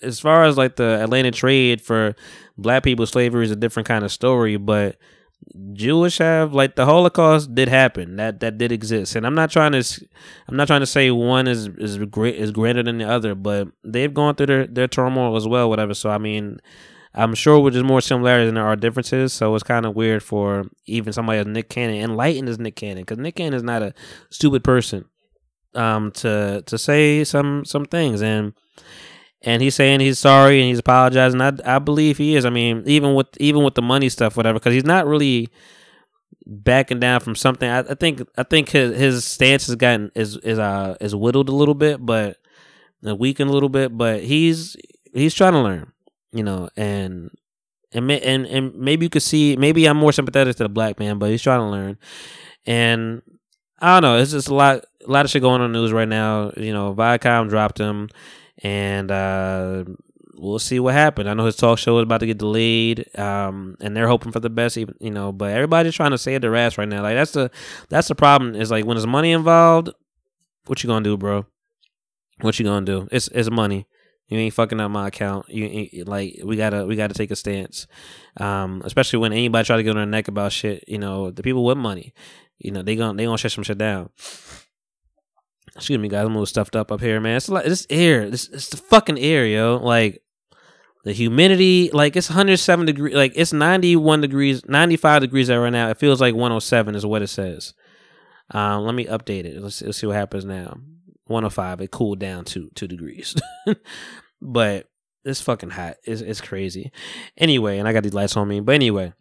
As far as like the Atlantic trade for black people, slavery is a different kind of story, but Jewish have like the Holocaust did happen. That that did exist, and I'm not trying to I'm not trying to say one is is great is greater than the other, but they've gone through their their turmoil as well, whatever. So I mean, I'm sure there's more similarities than there are differences. So it's kind of weird for even somebody as Nick Cannon, enlightened as Nick Cannon, because Nick Cannon is not a stupid person, um, to to say some some things and and he's saying he's sorry and he's apologizing. I I believe he is. I mean, even with even with the money stuff, whatever, because he's not really backing down from something. I, I think I think his his stance has gotten is is uh is whittled a little bit, but uh, weakened a little bit. But he's he's trying to learn you know, and and and and maybe you could see maybe I'm more sympathetic to the black man, but he's trying to learn, and I don't know. It's just a lot a lot of shit going on in the news right now. You know, Viacom dropped him, and uh, we'll see what happened. I know his talk show is about to get delayed, um, and they're hoping for the best, even you know. But everybody's trying to save their ass right now. Like that's the that's the problem. Is like when there's money involved, what you gonna do, bro? What you gonna do? It's it's money. You ain't fucking up my account. You like we gotta we gotta take a stance, um, especially when anybody try to get on their neck about shit. You know, the people with money, you know, they gonna they gonna shut some shit down. Excuse me, guys. I'm a little stuffed up up here, man. It's like this air. This it's the fucking air, yo. Like the humidity, like it's 107 degrees. Like it's 91 degrees, 95 degrees right now. It feels like 107 is what it says. Um, let me update it. Let's, let's see what happens now. 105. It cooled down to two degrees. but it's fucking hot. It's, it's crazy. Anyway, and I got these lights on me. But anyway,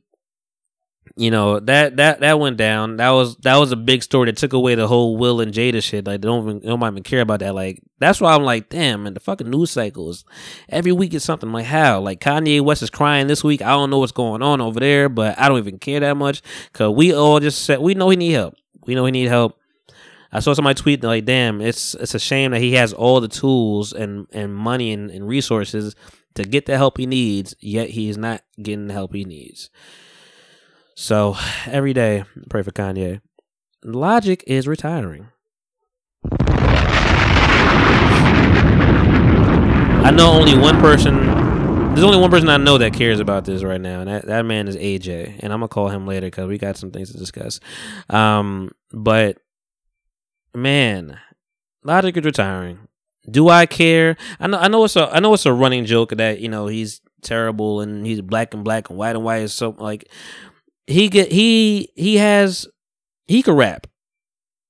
you know that that that went down. That was that was a big story that took away the whole Will and Jada shit. Like they don't even they don't even care about that. Like that's why I'm like, damn, man, the fucking news cycles every week is something. Like how like Kanye West is crying this week. I don't know what's going on over there, but I don't even care that much because we all just said we know he need help. We know he need help. I saw somebody tweet like, "Damn, it's it's a shame that he has all the tools and and money and, and resources to get the help he needs, yet he is not getting the help he needs." So every day, pray for Kanye. Logic is retiring. I know only one person. There's only one person I know that cares about this right now, and that, that man is AJ. And I'm gonna call him later because we got some things to discuss. Um, but man, Logic is retiring. Do I care? I know. I know it's a. I know it's a running joke that you know he's terrible and he's black and black and white and white is so like he get he he has he can rap.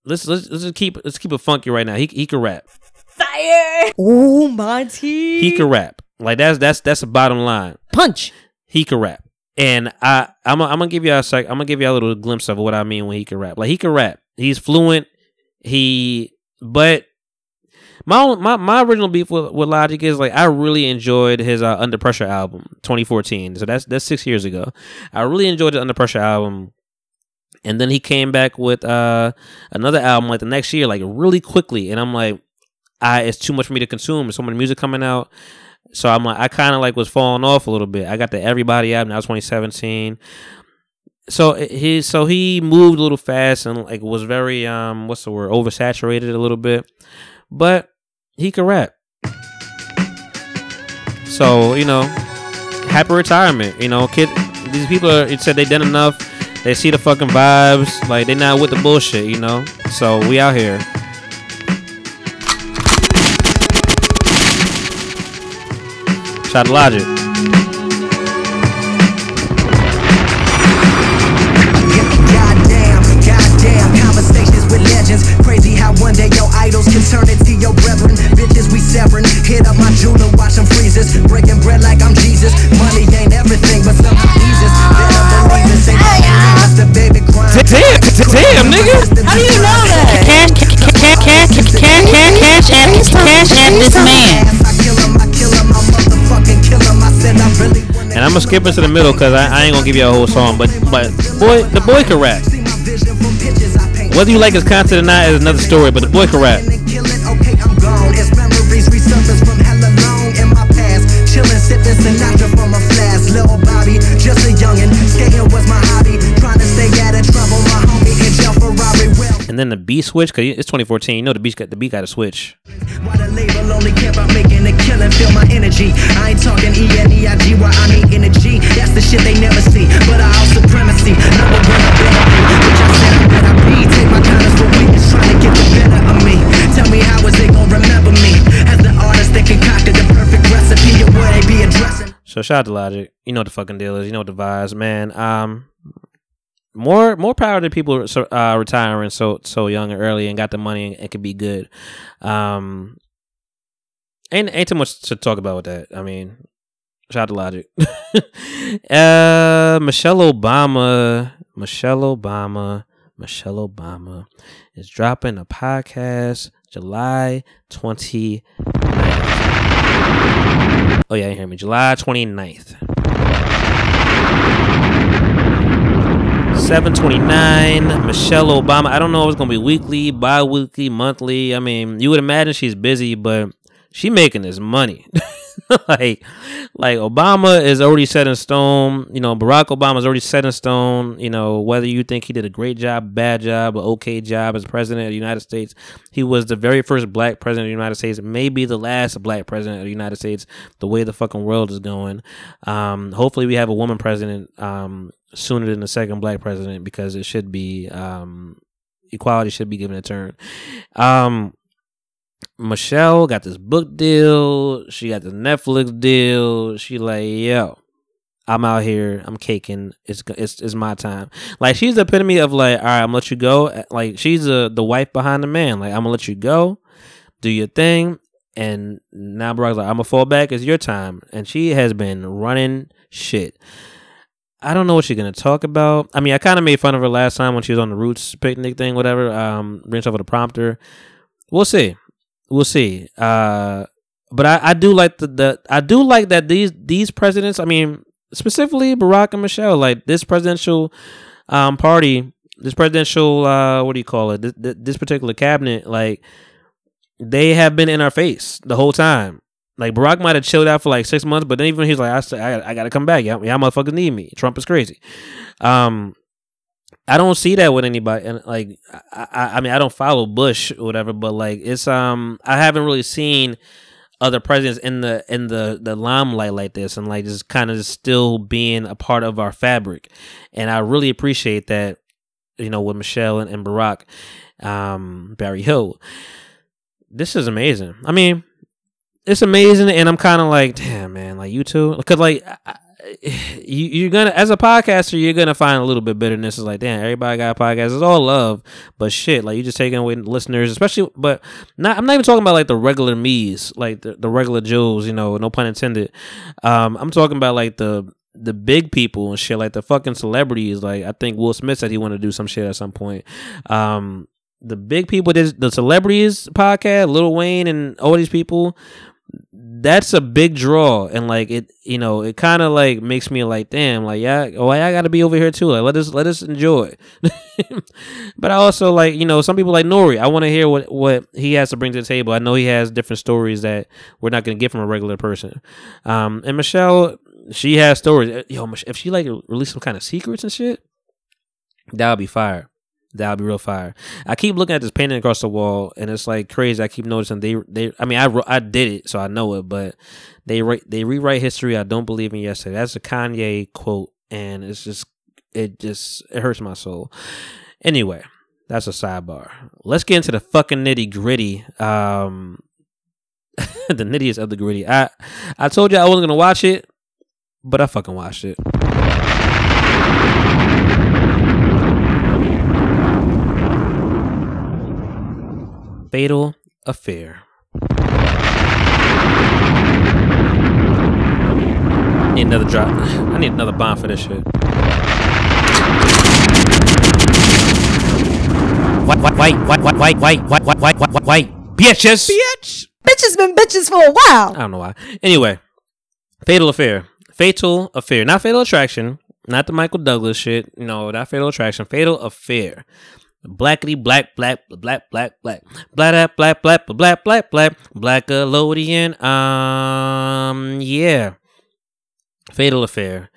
Let's let's let's just keep let's keep it funky right now. He he can rap. Fire! Oh, Monty. He can rap. Like that's that's that's the bottom line. punch. He can rap. And I I'm gonna, I'm gonna give you a sec. I'm gonna give you a little glimpse of what I mean when he can rap. Like he can rap. He's fluent. He but my my my original beef with, with Logic is like I really enjoyed his uh, Under Pressure album 2014. So that's that's six years ago. I really enjoyed the Under Pressure album. And then he came back with uh another album like the next year, like really quickly. And I'm like, I it's too much for me to consume. So much music coming out. So I'm like, I kind of like was falling off a little bit. I got the Everybody album. That was 2017. So he so he moved a little fast and like was very um what's the word oversaturated a little bit, but he could rap. So you know, happy retirement. You know, kid. These people are. It said they done enough. They see the fucking vibes. Like they not with the bullshit. You know. So we out here. Shout to Logic. Idols can turn into your brethren. Bitches, we severing. Hit up my jeweler, watch them freezes. Breaking bread like I'm Jesus. Money ain't everything, but somehow Jesus. Better believe this ain't just a baby crime. Damn, damn, nigga. How do you know that? Cash, cash, cash, cash, cash, cash, cash, at, cash at this man. I kill him, I kill him, I motherfucking kill him. I said I really wanna And I'm gonna skip into the middle because I, I ain't gonna give you a whole song. But but boy, the boy can rap. Whether you like his content or not is another story. But the boy can rap. and a a then the beat switch because it's 2014. You know the beat got the beat got to switch. Why the label only care about making a killing? Feel my energy. I ain't talking. That's the shit they never see. But I supremacy. Number one So shout out to Logic. You know what the fucking deal is. You know what the vibes, man. Um, more more power to people uh, retiring so so young and early and got the money and it could be good. Um, ain't ain't too much to talk about with that. I mean, shout out to Logic. uh, Michelle Obama, Michelle Obama, Michelle Obama is dropping a podcast July 29th. Oh yeah, you hear me. July 29th. 729 Michelle Obama. I don't know if it's gonna be weekly, bi-weekly, monthly. I mean, you would imagine she's busy, but she making this money. like like Obama is already set in stone. You know, Barack Obama is already set in stone. You know, whether you think he did a great job, bad job, or okay job as president of the United States, he was the very first black president of the United States, maybe the last black president of the United States. The way the fucking world is going, um, hopefully we have a woman president um, sooner than the second black president because it should be um, equality should be given a turn. Um, Michelle got this book deal. She got the Netflix deal. She like, yo, I'm out here. I'm caking. It's it's it's my time. Like she's the epitome of like, all right, I'm gonna let you go. Like she's the the wife behind the man. Like I'm gonna let you go, do your thing, and now Barack's like, I'm gonna fall back. It's your time, and she has been running shit. I don't know what she's gonna talk about. I mean, I kind of made fun of her last time when she was on the Roots picnic thing, whatever. Um, rinse over the prompter. We'll see. We'll see. Uh, but I, I do like the, the I do like that these these presidents. I mean, specifically Barack and Michelle. Like this presidential um party, this presidential uh what do you call it? This, this particular cabinet, like they have been in our face the whole time. Like Barack might have chilled out for like six months, but then even he's like, I, I, I got to come back. Y'all, y'all motherfuckers need me. Trump is crazy. Um, I don't see that with anybody, and like, I, I, I mean, I don't follow Bush or whatever, but like, it's um, I haven't really seen other presidents in the in the the limelight like this, and like just kind of still being a part of our fabric, and I really appreciate that, you know, with Michelle and, and Barack, um, Barry Hill. This is amazing. I mean, it's amazing, and I'm kind of like, damn, man, like you too, because like. I, you, you're gonna as a podcaster you're gonna find a little bit bitterness. It's like damn everybody got a podcast. It's all love but shit like you just taking away listeners especially but not i'm not even talking about like the regular me's like the, the regular joes you know no pun intended. Um i'm talking about like the the big people and shit like the fucking celebrities. Like i think will smith said he wanted to do some shit at some point. Um the big people the celebrities podcast lil wayne and all these people that's a big draw and like it you know it kind of like makes me like damn like yeah oh i gotta be over here too. Like let us let us enjoy but i also like you know some people like nori. I want to hear what what he has to bring to the table. I know he has different stories that we're not gonna get from a regular person. Um and michelle she has stories. Yo if she like release some kind of secrets and shit that would be fire that would be real fire. I keep looking at this painting across the wall, and it's like crazy. I keep noticing they they. I mean, I I did it, so I know it, but they write they rewrite history. I don't believe in yesterday. That's a Kanye quote, and it's just it just it hurts my soul. Anyway, that's a sidebar. Let's get into the fucking nitty gritty. Um, the nittiest of the gritty. I I told you I wasn't gonna watch it, but I fucking watched it. Fatal Affair. Need another drop. I need another bomb for this shit. White, white, white, white, white, white, white, white, white, white, white, white, bitches. Bitch. Bitches been bitches for a while. I don't know why. Anyway, Fatal Affair. Fatal Affair. Not Fatal Attraction. Not the Michael Douglas shit. No, not Fatal Attraction. Fatal Affair. Blackity black black black black black black black black black black black black blackalodian. Um yeah. Fatal Affair.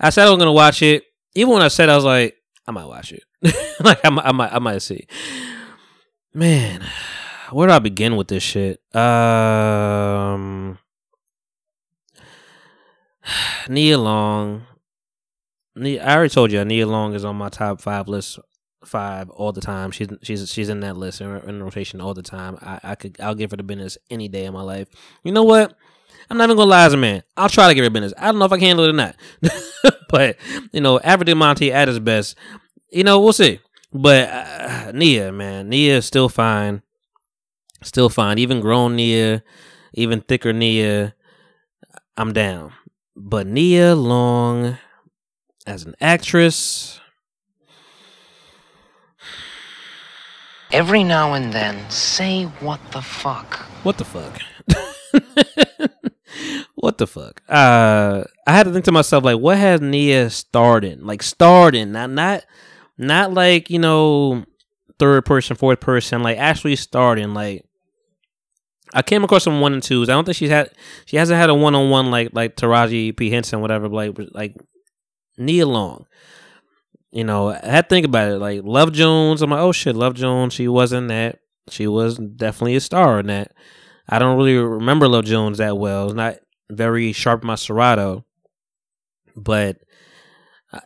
I said I was gonna watch it. Even when I said I was like, I might watch it. like I might, I might I might see. Man, where do I begin with this shit? Um Nia Long. I already told you Nia Long is on my top five list five all the time. She's she's she's in that list in, in rotation all the time. I, I could I'll give her the business any day of my life. You know what? I'm not even gonna lie as a man. I'll try to give her business. I don't know if I can handle it or not. but you know, Average Monty at his best. You know, we'll see. But uh, Nia, man, Nia is still fine. Still fine. Even grown Nia, even thicker Nia, I'm down. But Nia Long as an actress, Every now and then, say what the fuck. what the fuck? what the fuck? Uh, I had to think to myself, like, what has Nia started? Like, starred in, not not not like you know, third person, fourth person, like actually starting. Like, I came across some one and twos. I don't think she's had she hasn't had a one on one like like Taraji P Henson, whatever. Like like Nia Long. You know, I had to think about it. Like Love Jones, I'm like, oh shit, Love Jones. She wasn't that. She was definitely a star in that. I don't really remember Love Jones that well. It's not very sharp Serato. But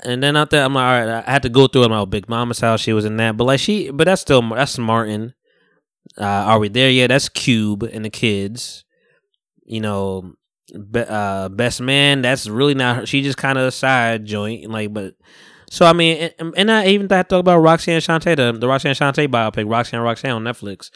and then there, I'm like, all right, I had to go through it. My Big Mama's house, she was in that. But like she, but that's still that's Martin. Uh, are we there yet? That's Cube and the kids. You know, be, uh, best man. That's really not her. She just kind of a side joint, like. But so I mean, and, and I even to talk about Roxanne Shante, the, the Roxanne Shante biopic, Roxanne Roxanne on Netflix.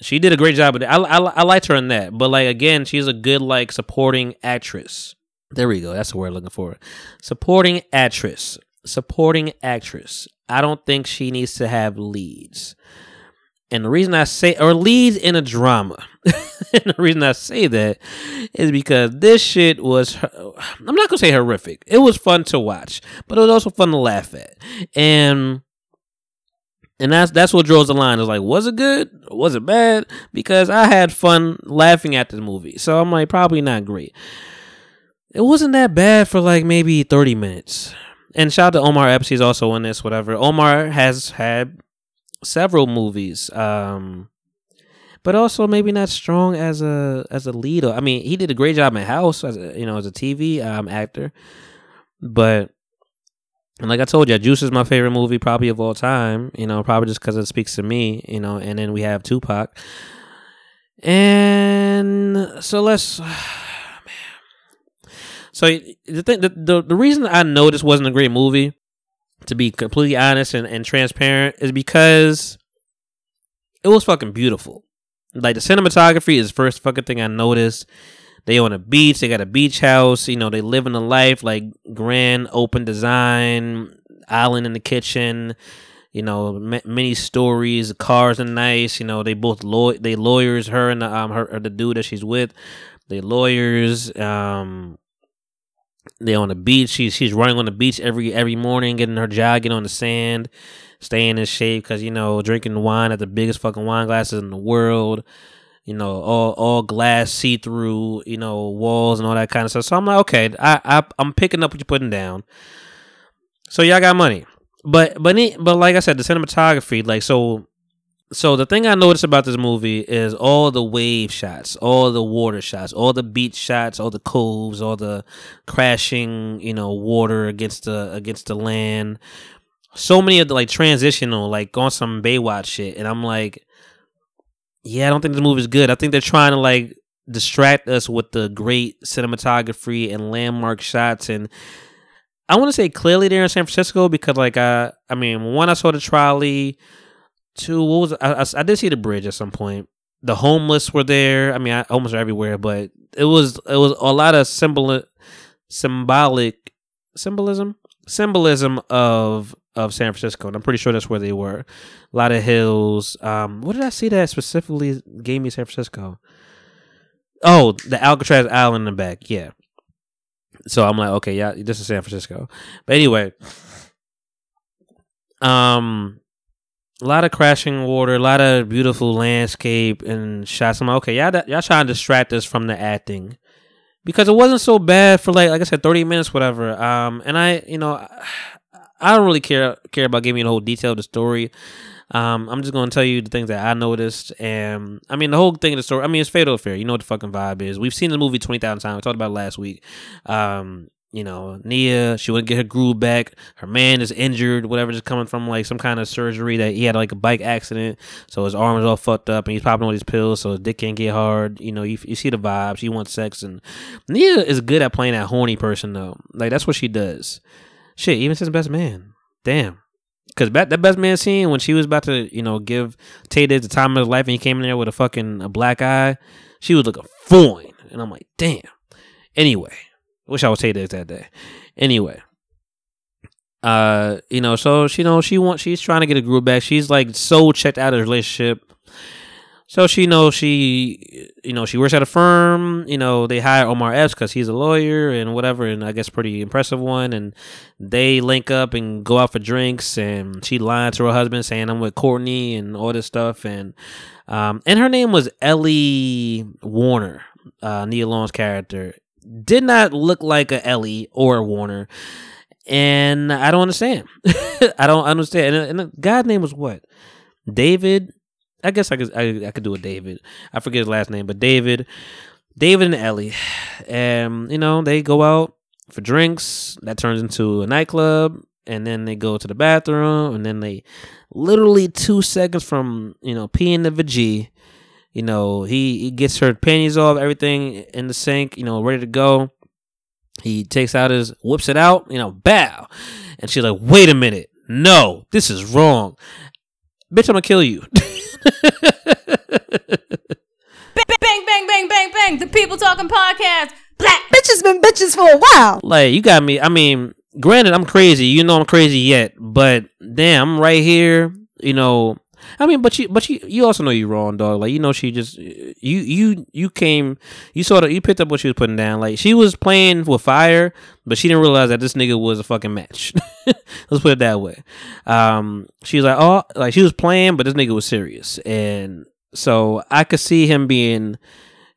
She did a great job with it. I, I, I liked her in that, but like again, she's a good like supporting actress. There we go. That's the word I'm looking for. Supporting actress. Supporting actress. I don't think she needs to have leads. And the reason I say, or leads in a drama, and the reason I say that is because this shit was, I'm not gonna say horrific. It was fun to watch, but it was also fun to laugh at. And and that's that's what draws the line. Is like, was it good? Was it bad? Because I had fun laughing at the movie, so I'm like, probably not great. It wasn't that bad for like maybe 30 minutes. And shout out to Omar Epps, he's also in this, whatever. Omar has had several movies, um, but also maybe not strong as a as a leader. I mean, he did a great job in House, as a, you know, as a TV um, actor. But and like I told you, Juice is my favorite movie probably of all time. You know, probably just because it speaks to me. You know, and then we have Tupac. And so let's. So the thing, the, the the reason I know this wasn't a great movie, to be completely honest and, and transparent, is because it was fucking beautiful. Like the cinematography is the first fucking thing I noticed. They on a beach, they got a beach house, you know, they live in a life like grand open design, island in the kitchen, you know, m- many stories, cars are nice, you know, they both law they lawyers, her and the, um her the dude that she's with, they lawyers, um they on the beach. She's she's running on the beach every every morning, getting her jogging on the sand, staying in shape because you know drinking wine at the biggest fucking wine glasses in the world. You know, all all glass, see through, you know, walls and all that kind of stuff. So I'm like, okay, I, I I'm picking up what you're putting down. So y'all got money, but but but like I said, the cinematography, like so so the thing I noticed about this movie is all the wave shots, all the water shots, all the beach shots, all the coves, all the crashing, you know, water against the against the land. So many of the like transitional, like on some Baywatch shit, and I'm like, yeah, I don't think this movie is good. I think they're trying to like distract us with the great cinematography and landmark shots and I want to say clearly they're in San Francisco because like I I mean one I saw the trolley Two, what was I, I, I did see the bridge at some point. The homeless were there. I mean, I, homeless are everywhere, but it was it was a lot of symbol symbolic symbolism symbolism of of San Francisco, and I'm pretty sure that's where they were. A lot of hills. Um, what did I see that specifically gave me San Francisco? Oh, the Alcatraz Island in the back. Yeah. So I'm like, okay, yeah, this is San Francisco. But anyway, um, a lot of crashing water, a lot of beautiful landscape and shots. I'm like, okay, y'all, y'all trying to distract us from the acting because it wasn't so bad for like, like I said, 30 minutes, whatever. Um, and I, you know, I don't really care care about giving you the whole detail of the story. Um, I'm just gonna tell you the things that I noticed, and I mean the whole thing of the story. I mean it's fatal affair. You know what the fucking vibe is. We've seen the movie twenty thousand times. We talked about it last week. Um, you know, Nia, she wouldn't get her groove back. Her man is injured, whatever, just coming from like some kind of surgery that he had like a bike accident. So his arm is all fucked up and he's popping all these pills so his dick can't get hard. You know, you, you see the vibes. She wants sex. And Nia is good at playing that horny person though. Like, that's what she does. Shit, even since Best Man. Damn. Cause that, best man scene when she was about to, you know, give Taye the time of his life and he came in there with a fucking a black eye, she was looking fine. And I'm like, damn. Anyway, Wish I would say this that day. Anyway, uh, you know, so she you know she wants she's trying to get a groove back. She's like so checked out of the relationship. So she knows she, you know, she works at a firm. You know, they hire Omar Epps because he's a lawyer and whatever, and I guess pretty impressive one. And they link up and go out for drinks. And she lied to her husband saying I'm with Courtney and all this stuff. And um, and her name was Ellie Warner, uh, Nia Long's character did not look like a Ellie or a Warner. And I don't understand. I don't understand. And, and the guy's name was what? David. I guess I could I, I could do a David. I forget his last name, but David, David and Ellie, and you know they go out for drinks. That turns into a nightclub, and then they go to the bathroom, and then they literally two seconds from you know peeing the vajay you know, he, he gets her panties off, everything in the sink, you know, ready to go. He takes out his, whips it out, you know, bow. And she's like, wait a minute. No, this is wrong. Bitch, I'm gonna kill you. bang, bang, bang, bang, bang. The People Talking Podcast. Black bitches been bitches for a while. Like you got me. I mean, granted, I'm crazy. You know, I'm crazy yet, but damn, I'm right here. You know, I mean, but you, but you, you also know you're wrong, dog. Like you know, she just you, you, you came, you sort of, you picked up what she was putting down. Like she was playing with fire, but she didn't realize that this nigga was a fucking match. Let's put it that way. Um, she was like, oh, like she was playing, but this nigga was serious, and so I could see him being,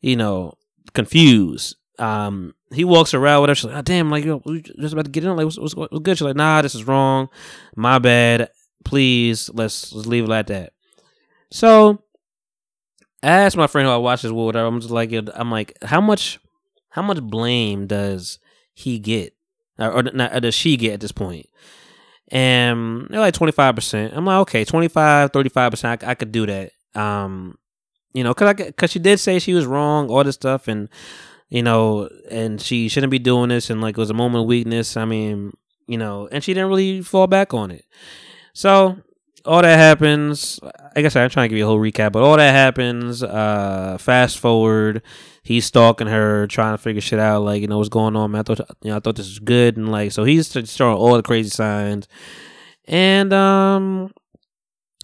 you know, confused. Um, he walks around with her. She's like, oh, damn, like, yo, we just about to get in. Like, what's, what's, what's good? She's like, nah, this is wrong. My bad. Please, let's, let's leave it like that. So, I asked my friend who I watched this with, whatever. I'm just like, I'm like, how much, how much blame does he get, or, or, not, or does she get at this point? And they're like 25%. I'm like, okay, 25, 35%. I, I could do that. Um, you know, cause I, cause she did say she was wrong, all this stuff, and you know, and she shouldn't be doing this, and like it was a moment of weakness. I mean, you know, and she didn't really fall back on it. So all that happens. I guess I'm trying to give you a whole recap, but all that happens. Uh, fast forward, he's stalking her, trying to figure shit out. Like you know what's going on. Man. I thought you know I thought this was good, and like so he's showing all the crazy signs, and um.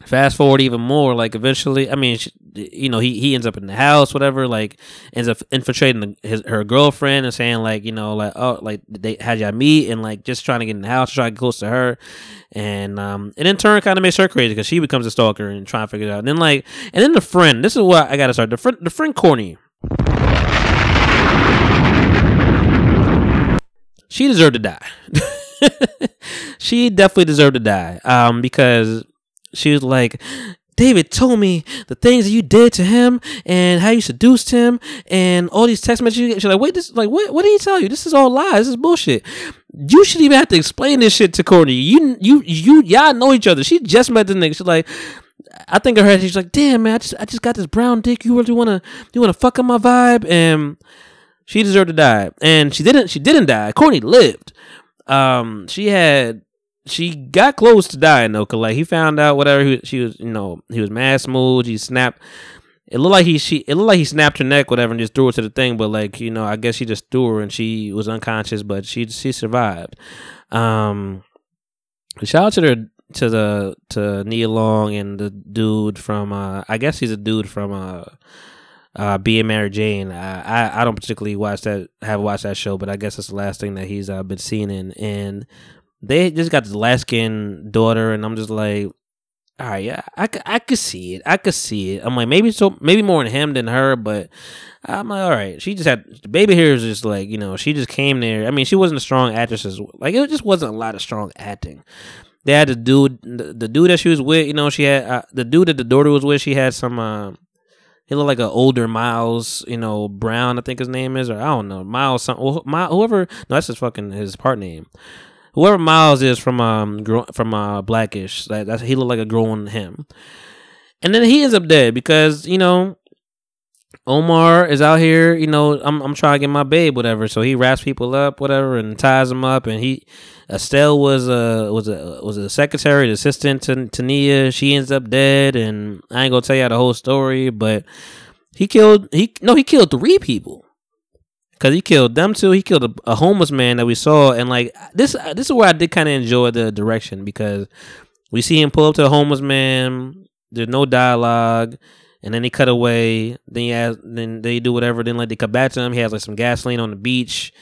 Fast forward even more, like eventually, I mean, you know, he, he ends up in the house, whatever, like ends up infiltrating the, his her girlfriend and saying like, you know, like oh, like they had y'all meet and like just trying to get in the house, trying to get close to her, and um, and in turn, kind of makes her crazy because she becomes a stalker and trying to figure it out. And then like, and then the friend, this is what I gotta start. The friend, the friend, corny. She deserved to die. she definitely deserved to die. Um, because she was like, David told me the things that you did to him and how you seduced him and all these text messages. She's like, wait, this like what? What did he tell you? This is all lies. This is bullshit. You should even have to explain this shit to Courtney. You, you, you, y'all know each other. She just met the nigga. She's like, I think of her. She's like, damn man, I just, I just got this brown dick. You really wanna, you wanna fuck up my vibe? And she deserved to die, and she didn't. She didn't die. Courtney lived. Um, she had she got close to dying though, cause like he found out whatever he, she was, you know, he was mad smooth. He snapped. It looked like he she it looked like he snapped her neck, whatever, and just threw her to the thing. But like you know, I guess she just threw her and she was unconscious, but she she survived. Um, shout out to the to the to Nia Long and the dude from uh I guess he's a dude from uh uh being Mary Jane. I, I I don't particularly watch that have watched that show, but I guess it's the last thing that he's uh, been seen in and they just got the last skin daughter, and I'm just like, all right, yeah, I, I could see it. I could see it. I'm like, maybe so, maybe more in him than her, but I'm like, all right. She just had the baby here is just like, you know, she just came there. I mean, she wasn't a strong actress. As, like, it just wasn't a lot of strong acting. They had the dude, the, the dude that she was with, you know, she had uh, the dude that the daughter was with. She had some. Uh, he looked like an older Miles, you know, Brown. I think his name is, or I don't know, Miles. Some, whoever. No, that's his fucking his part name whoever Miles is from um from uh Blackish, that that's, he looked like a grown him. And then he ends up dead because you know Omar is out here. You know, I'm I'm trying to get my babe, whatever. So he wraps people up, whatever, and ties them up. And he Estelle was a was a was a secretary, assistant to, to Nia. She ends up dead, and I ain't gonna tell you the whole story, but he killed he no he killed three people because he killed them too. He killed a, a, homeless man that we saw, and like this, this is where I did kind of enjoy the direction because we see him pull up to the homeless man. There's no dialogue, and then he cut away. Then he has, then they do whatever. Then like they come back to him. He has like some gasoline on the beach,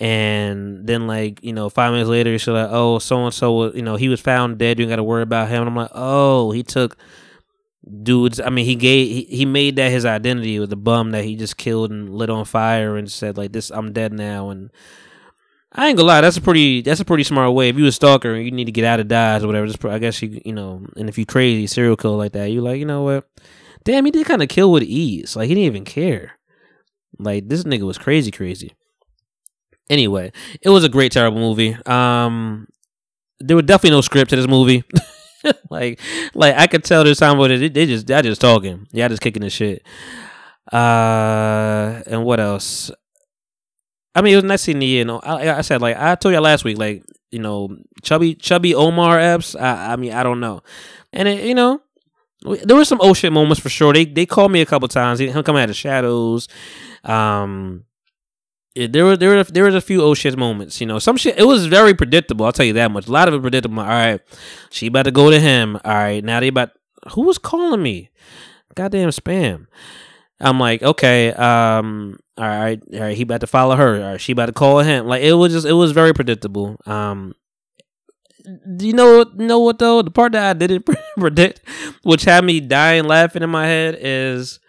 and then like you know five minutes later, she's like, "Oh, so and so, you know, he was found dead. You got to worry about him." And I'm like, "Oh, he took." Dudes i mean he gave he, he made that his identity with the bum that he just killed and lit on fire and said like this i'm dead now. And i ain't gonna lie that's a pretty that's a pretty smart way. If you a stalker and you need to get out of dodge or whatever. Just, i guess you you know and if you crazy serial killer like that you like you know what? Damn he did kind of kill with ease. Like he didn't even care. Like this nigga was crazy crazy. Anyway it was a great terrible movie. Um there were definitely no script to this movie like, like I could tell this time what it they just they just talking. Yeah, just kicking the shit. Uh, and what else? I mean, it was nice seeing you. know, I, I said like I told you last week, like you know, chubby chubby Omar Epps. I, I mean, I don't know, and it, you know, there were some oh shit moments for sure. They they called me a couple times. Him coming out of shadows. Um, it- there were there were there was a few oh shit moments. You know, some shit. It was very predictable. I'll tell you that much. A lot of it predictable. All right, she about to go to him. All right, now they about. Who was calling me? Goddamn spam. I'm like, okay, um, all right, all right, he about to follow her. All right, she about to call him. Like it was just, it was very predictable. Um, do you know know what though? The part that I didn't predict, which had me dying laughing in my head, is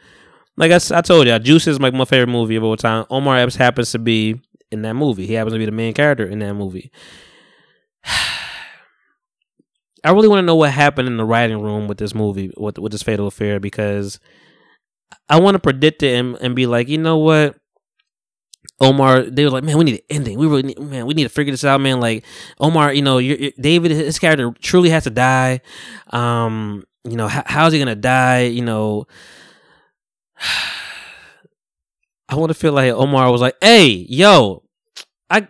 like I told you, Juice is like my favorite movie of all time. Omar Epps happens to be in that movie. He happens to be the main character in that movie. I really want to know what happened in the writing room with this movie, with with this fatal affair, because I want to predict it and, and be like, you know what, Omar, they were like, man, we need an ending. We really, need, man, we need to figure this out, man. Like Omar, you know, you you David, his character truly has to die. Um, you know, how, how's he gonna die? You know, I want to feel like Omar was like, hey, yo, I,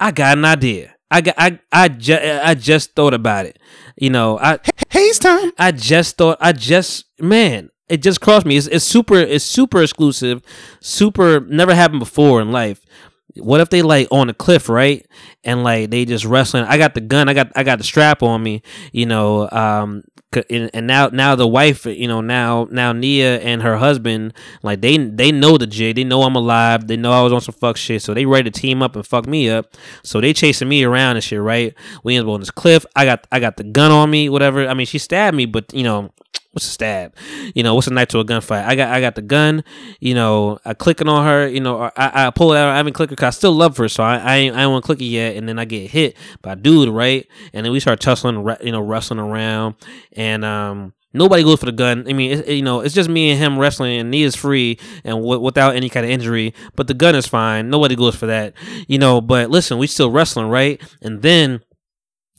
I got an idea. I got, I, I just, I just thought about it. You know, I, Haze time. I just thought I just man, it just crossed me. It's, it's super it's super exclusive, super never happened before in life. What if they like on a cliff, right? And like they just wrestling. I got the gun. I got I got the strap on me. You know, um, and, and now now the wife. You know, now now Nia and her husband, like they they know the jig. They know I'm alive. They know I was on some fuck shit. So they ready to team up and fuck me up. So they chasing me around and shit, right? We end up on this cliff. I got I got the gun on me. Whatever. I mean, she stabbed me, but you know what's a stab? You know, what's a knife to a gunfight? I got I got the gun, you know, I clicking on her, you know, I, I pull it out, I haven't clicked her. Cause I still love her, so I I ain't, I want to click it yet, and then I get hit by dude, right? And then we start tussling, you know, wrestling around, and um. Nobody goes for the gun. I mean, you know, it's just me and him wrestling, and he is free and w- without any kind of injury. But the gun is fine. Nobody goes for that, you know. But listen, we still wrestling, right? And then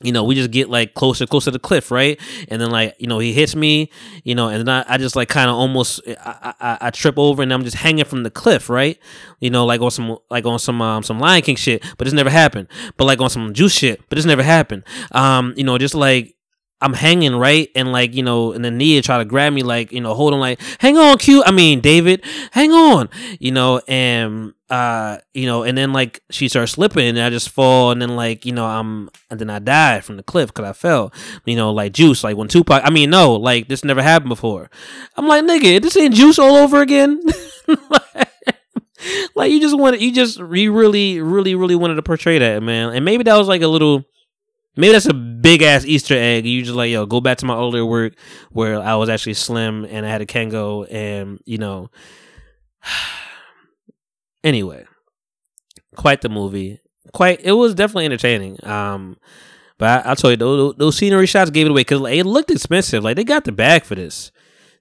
you know, we just get like closer, closer to the cliff, right? And then like, you know, he hits me, you know, and then I, I just like kind of almost, I, I, I trip over and I'm just hanging from the cliff, right? You know, like on some, like on some, um, some Lion King shit, but it's never happened. But like on some Juice shit, but it's never happened. Um, you know, just like, I'm hanging right, and like you know, and then Nia try to grab me, like you know, hold on, like hang on, Q. I mean, David, hang on, you know, and uh, you know, and then like she starts slipping, and I just fall, and then like you know, I'm, and then I die from the cliff because I fell, you know, like Juice, like when Tupac. I mean, no, like this never happened before. I'm like, nigga, this ain't Juice all over again. like you just wanted, you just you really, really, really wanted to portray that, man, and maybe that was like a little. Maybe that's a big ass Easter egg. You just like, yo, go back to my older work where I was actually slim and I had a Kangol and, you know. Anyway, quite the movie. Quite, it was definitely entertaining. Um, but I, I'll tell you, those, those scenery shots gave it away because like, it looked expensive. Like, they got the bag for this.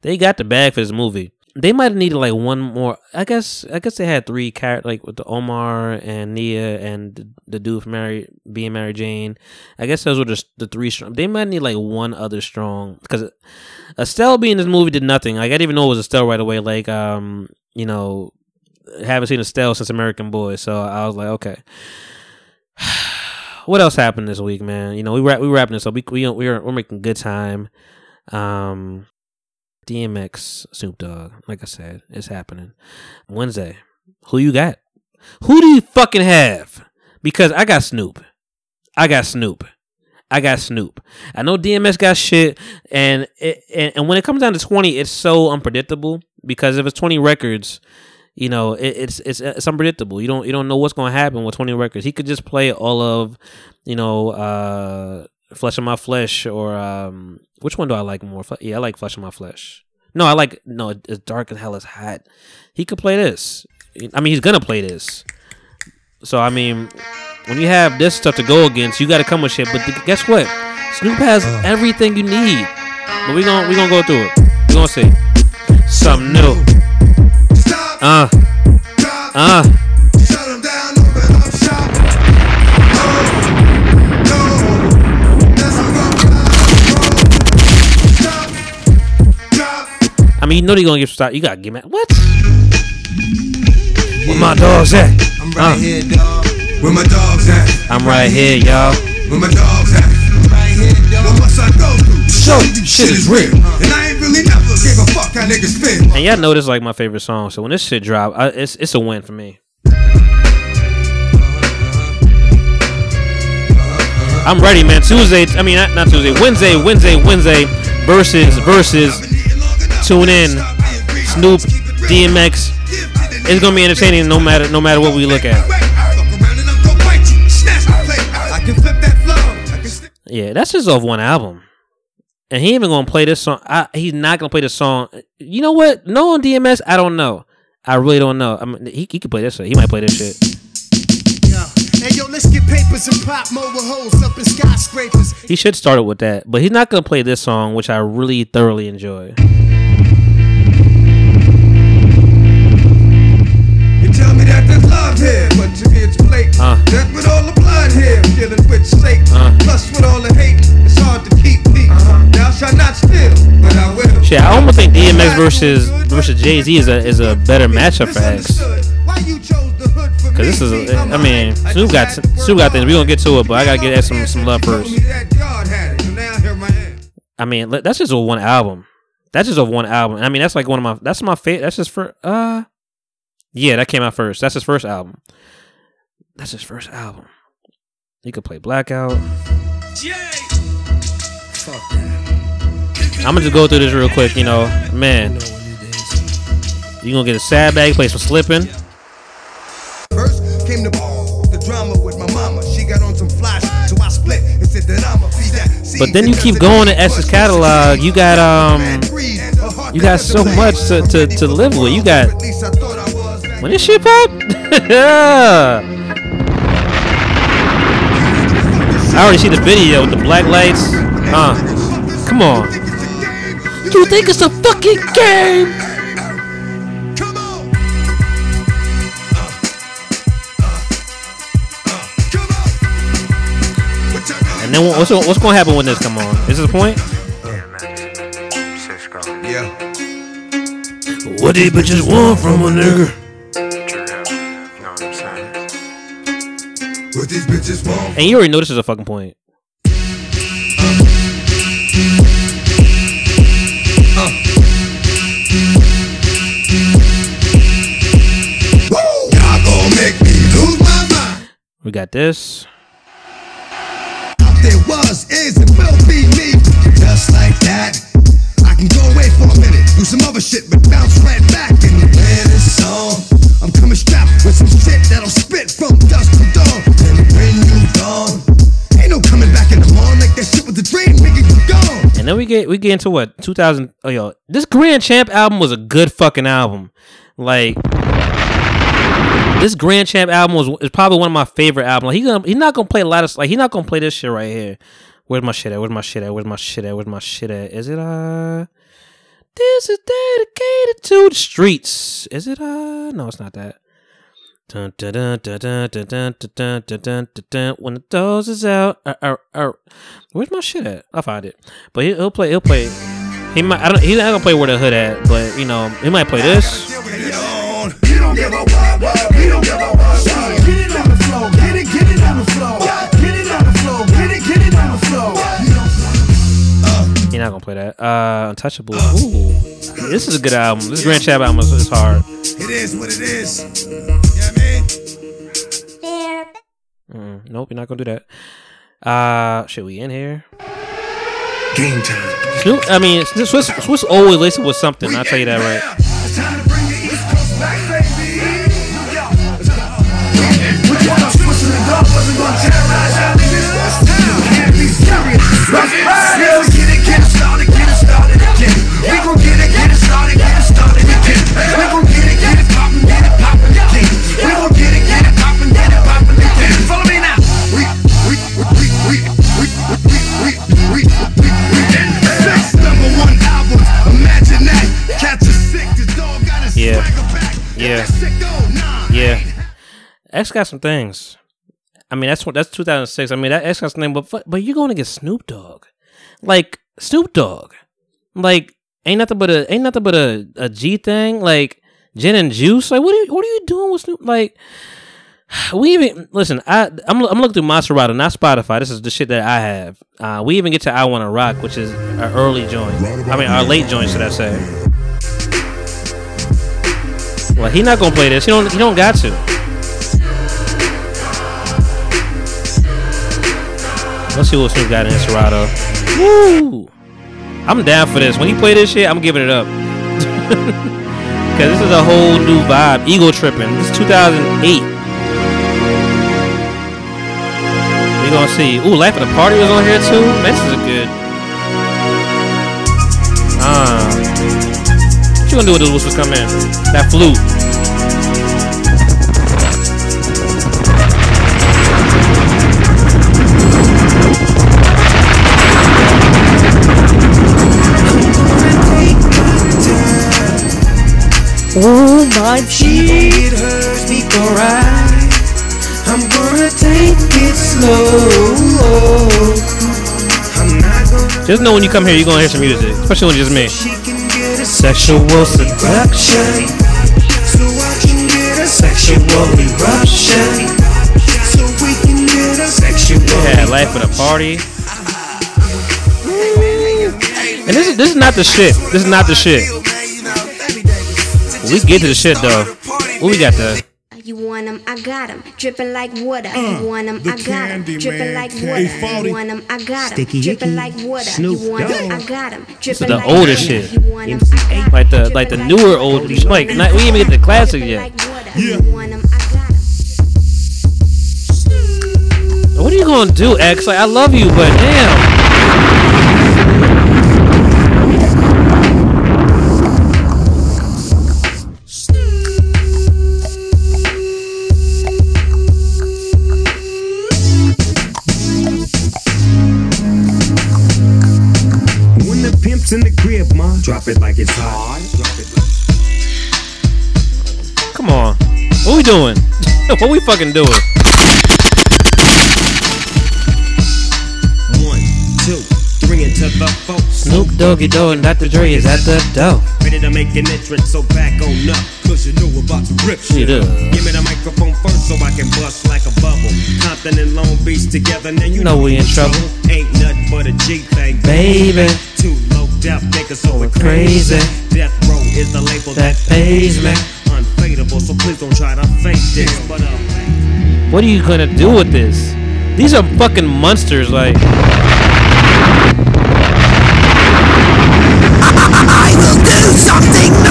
They got the bag for this movie. They might have needed like one more. I guess. I guess they had three characters, like with the Omar and Nia and the, the dude from Mary being Mary Jane. I guess those were just the three strong. They might need like one other strong because Estelle being in this movie did nothing. Like I didn't even know it was Estelle right away. Like um, you know, haven't seen Estelle since American Boy, so I was like, okay. what else happened this week, man? You know, we wrap we wrapping this up. We we we're we're making good time. Um, DMX, Snoop Dogg. Like I said, it's happening Wednesday. Who you got? Who do you fucking have? Because I got Snoop. I got Snoop. I got Snoop. I know DMX got shit, and it, and, and when it comes down to twenty, it's so unpredictable. Because if it's twenty records, you know, it, it's it's it's unpredictable. You don't you don't know what's going to happen with twenty records. He could just play all of, you know, uh, Flesh of My Flesh or um, which one do I like more? Yeah, I like Flesh of My Flesh. No, I like no. It's dark and hell. It's hot. He could play this. I mean, he's gonna play this. So I mean, when you have this stuff to go against, you got to come with shit. But th- guess what? Snoop has everything you need. But we gonna we gonna go through it. We gonna see something new. Uh, uh. I mean, you know they're gonna get start. You gotta give me what? Where my dogs at? I'm Uh. right here, dog. Where my dogs at? I'm right here, y'all. Where my dogs at? I'm right here, dog. What must I go through? Show shit is real. And I ain't really never gave a that. And y'all know this is like my favorite song, so when this shit drop, I, it's it's a win for me. I'm ready, man. Tuesday, I mean not, not Tuesday, Wednesday, Wednesday, Wednesday versus versus. Tune in, Snoop, DMX. It's gonna be entertaining no matter no matter what we look at. Yeah, that's just off one album. And he even gonna play this song. I, he's not gonna play this song. You know what? No on DMX. I don't know. I really don't know. I mean, he, he could play this. Shit. He might play this shit. Hey yo, let's get papers and pop mobile holes up in skyscrapers. He should start it with that, but he's not gonna play this song, which I really thoroughly enjoy. Think DMX versus versus Jay Z is a is a better matchup for X. Why you chose the hood for Cause this is, a, I mean, Snoop got Snoop got things. We gonna get to it, but I gotta get X some some love first. I mean, that's just a one album. That's just a one album. I mean, that's like one of my. That's my favorite. That's his for. Uh, yeah, that came out first. That's his first album. That's his first album. He could play Blackout. I'm gonna just go through this real quick. You know, man, you gonna get a sad bag, play some slipping. First came the the drama with my mama. She got on some flash, so I split and said that I'ma be that. But then you keep going to X's catalog. You got um, you got so much to, to, to live with. You got when this shit pop. I already see the video with the black lights. Uh, come on. You think it's a fucking game? And then what's what's gonna happen when this come on? Is this the point? Yeah. What these bitches want from a nigga? What these bitches want? And you already know this is a fucking point. We got this. There was, is, and will be me. Just like that. I can go away for a minute, do some other shit, but bounce right back and this song. I'm coming strapped with some shit that'll spit from dusk to dawn. And when you gone, ain't no coming back in the morning like that shit was a dream, nigga, you gone. And then we get we get into what 2000. Oh yo, this Grand Champ album was a good fucking album. Like this Grand Champ album was is probably one of my favorite albums. Like, gonna he's not gonna play a lot of like he's not gonna play this shit right here. Where's my shit at? Where's my shit at? Where's my shit at? Where's my shit at? Is it uh? This is dedicated to the streets. Is it uh? No, it's not that. Dun, dun, dun, dun, dun, dun, dun, dun, dun, dun. When the doors is out, uh, uh, uh, where's my shit at? I'll find it. But he, he'll play. He'll play. He might. I don't. He's not gonna play where the hood at. But you know, he might play this. You don't give a what, what, we don't give a what, what. Get it on the floor, get it, get it on the floor. Get it on the floor, get it, get it on the floor. You don't gonna play that. Uh, Untouchable. Ooh, this is a good album. This Grand Champ album is, is hard. It is what it is. You know what I mean? Mm, nope, you're not gonna do that. Uh, should we in here? Game time. Snoop. I mean, Swizz. Swizz always listen with something. I'll tell you that right. This can't be get it, get it started, get it started again. We gon' get it, get it started, get it started again. We gon' get it, get it poppin', get it poppin' again. We gon' get it, get it poppin', get it poppin' again. Follow me now. We, we, we, we, we, we, we, we, we, we, we. Six number one. Imagine that. Catch a sick. Dog got Yeah. swagger back. Yeah. Yeah. X got some things. I mean, that's what that's 2006. I mean, that X got some things, but but you're going to get Snoop Dogg, like Snoop Dogg, like ain't nothing but a ain't nothing but a, a G thing, like gin and juice. Like what are you, what are you doing with Snoop? Like we even listen. I I'm I'm looking through my Serato, not Spotify. This is the shit that I have. Uh, we even get to I Want to Rock, which is our early joint. I mean, our late joint, should I say? Well, he not gonna play this. He don't. He don't got to. Let's see what Snoop got in his Serato. Woo! I'm down for this. When he play this shit, I'm giving it up. Cause this is a whole new vibe. Ego tripping. This is 2008. We gonna see. Ooh, Life of the Party was on here too. This is good. Ah. what you gonna do with this whistles come in? That flute. Oh my cheek, it hurts me alright. I'm gonna take it slow. I'm not gonna Just know when you come here, you're gonna hear some music, especially when it's just me. she can get a sexual seduction. So I can get a sexual eruption. So we can get a sexual Yeah, Life of the Party. And this is this is not the shit. This is not the shit. We get to the shit though. What we got the You want 'em, I got 'em, dripping like water. you uh, want 'em, the I got 'em, Candyman dripping like K. water. 40. You want 'em, I got 'em, Sticky dripping Icky, like water. Snoop you want 'em, Dogg. I got 'em, is dripping the like older water. shit. You want 'em, I got 'em, like the dripping like the like newer water. old like not, we didn't even get the classics yet. Yeah. You want 'em, I got 'em. What are you gonna do, X? Like I love you, but damn. Drop it like it's hot. Drop it like Come on. What we doing? what we fucking doing? one, two, three into the folks. Snoop Doggy Dogg and Dr. Dre is at the door. Ready to make an entrance, so back on up. Cause you know about to rip Shit shit. up. Give me the microphone first so I can bust like a bubble. Compton and Long Beach together, now you Know we in trouble. Ain't nothing but a G thing, Baby. Too low death niggas so we're Crazy. Death Row is the label That that, pays me. Unfadable, so please don't try to fake this. But uh, What are you gonna do with this? These are fucking monsters, like I will do something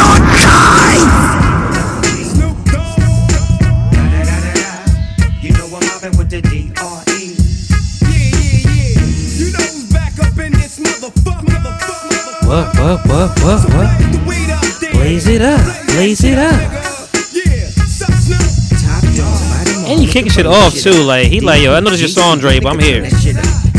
what, what, what, what, what? The weed out there. Blaze it up, blaze it up. Yeah. Sup, Snoop? Top dog, And you kicking shit off too, like he like yo, I know this your song, Dre, but I'm here.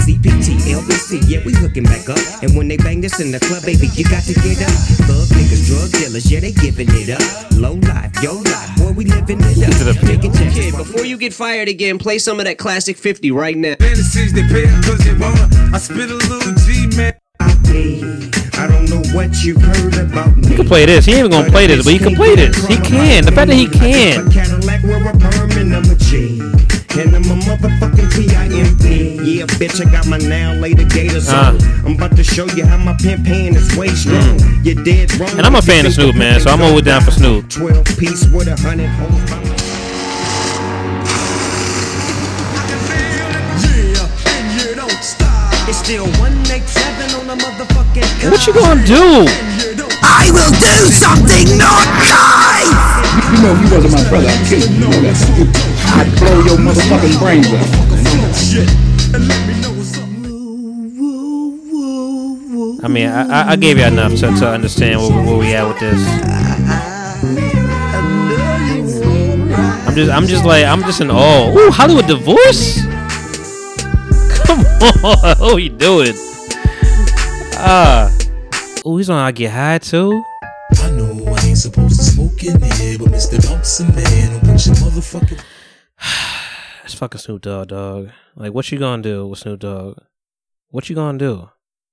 CPT, LBC, yeah, we hooking back up. And when they bang this in the club, baby, you got to get up. Thug niggas, drug dealers, yeah, they giving it up. Low life, yo life, boy, we living it up. Making Kid, changes. before you get fired again, play some of that classic 50 right now. Fantasies they pay cause they wanna. I spit a little G, man. I don't know what you've heard about me. He can play this. He ain't even gonna play this, but he can play this. He can. The fact that he can. A Cadillac where a perm and I'm a G. And I'm a motherfucking P-I-M-P. Yeah, bitch, I got my now later gators on. I'm about to show you how my pimp hand is way mm. strong. You're dead wrong. And I'm a fan of Snoop, man, so I'm always down for Snoop. 12 piece with a hundred hoes. by my- Yeah, and you don't stop. It's still 187 on the motherfucking What you gonna do? I will do something not kind. You know, if you wasn't my brother, I'd kill you. You know that. I'd blow your motherfucking brains out. Shit. And know what's up. I mean, I, I- I gave you enough to, to understand where, where we at with this. I'm just, I'm just like, I'm just in awe. Ooh, Hollywood divorce? Come on, what you doing? Ah, ooh, he's on I Get High too. I know I ain't supposed to smoke in here, but Mr. Bouncer Man, what you motherfucking It's fucking Snoop Dogg, dog. Like, what you gonna do with Snoop Dogg? What you gonna do?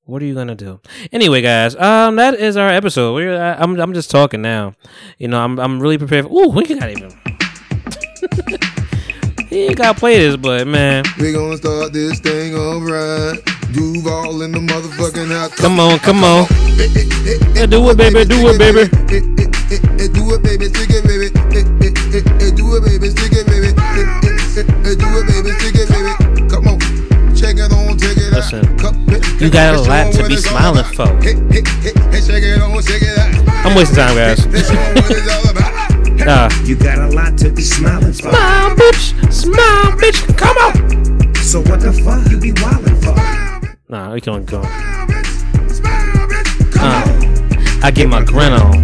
What are you gonna do? Anyway, guys, um, that is our episode. We're, I, I'm, I'm just talking now. You know, I'm, I'm really prepared. For, ooh, we got even. he ain't gotta play this, but man, We gonna start this thing alright. Duval in the motherfucking house. come on, come on. Yeah, do it, baby, do it, baby. Do it, baby, stick it, baby. Do it, baby, stick it, baby. Do it, baby, stick it, baby. Come on, check it on tape. listen. You got a lot to be smiling for. I'm wasting time, guys. uh, You got a lot to be smiling for. smile, bitch. Smile, bitch. Come on. So what the fuck you be wildin' for? Nah, we can't go. Uh, I get my grin on.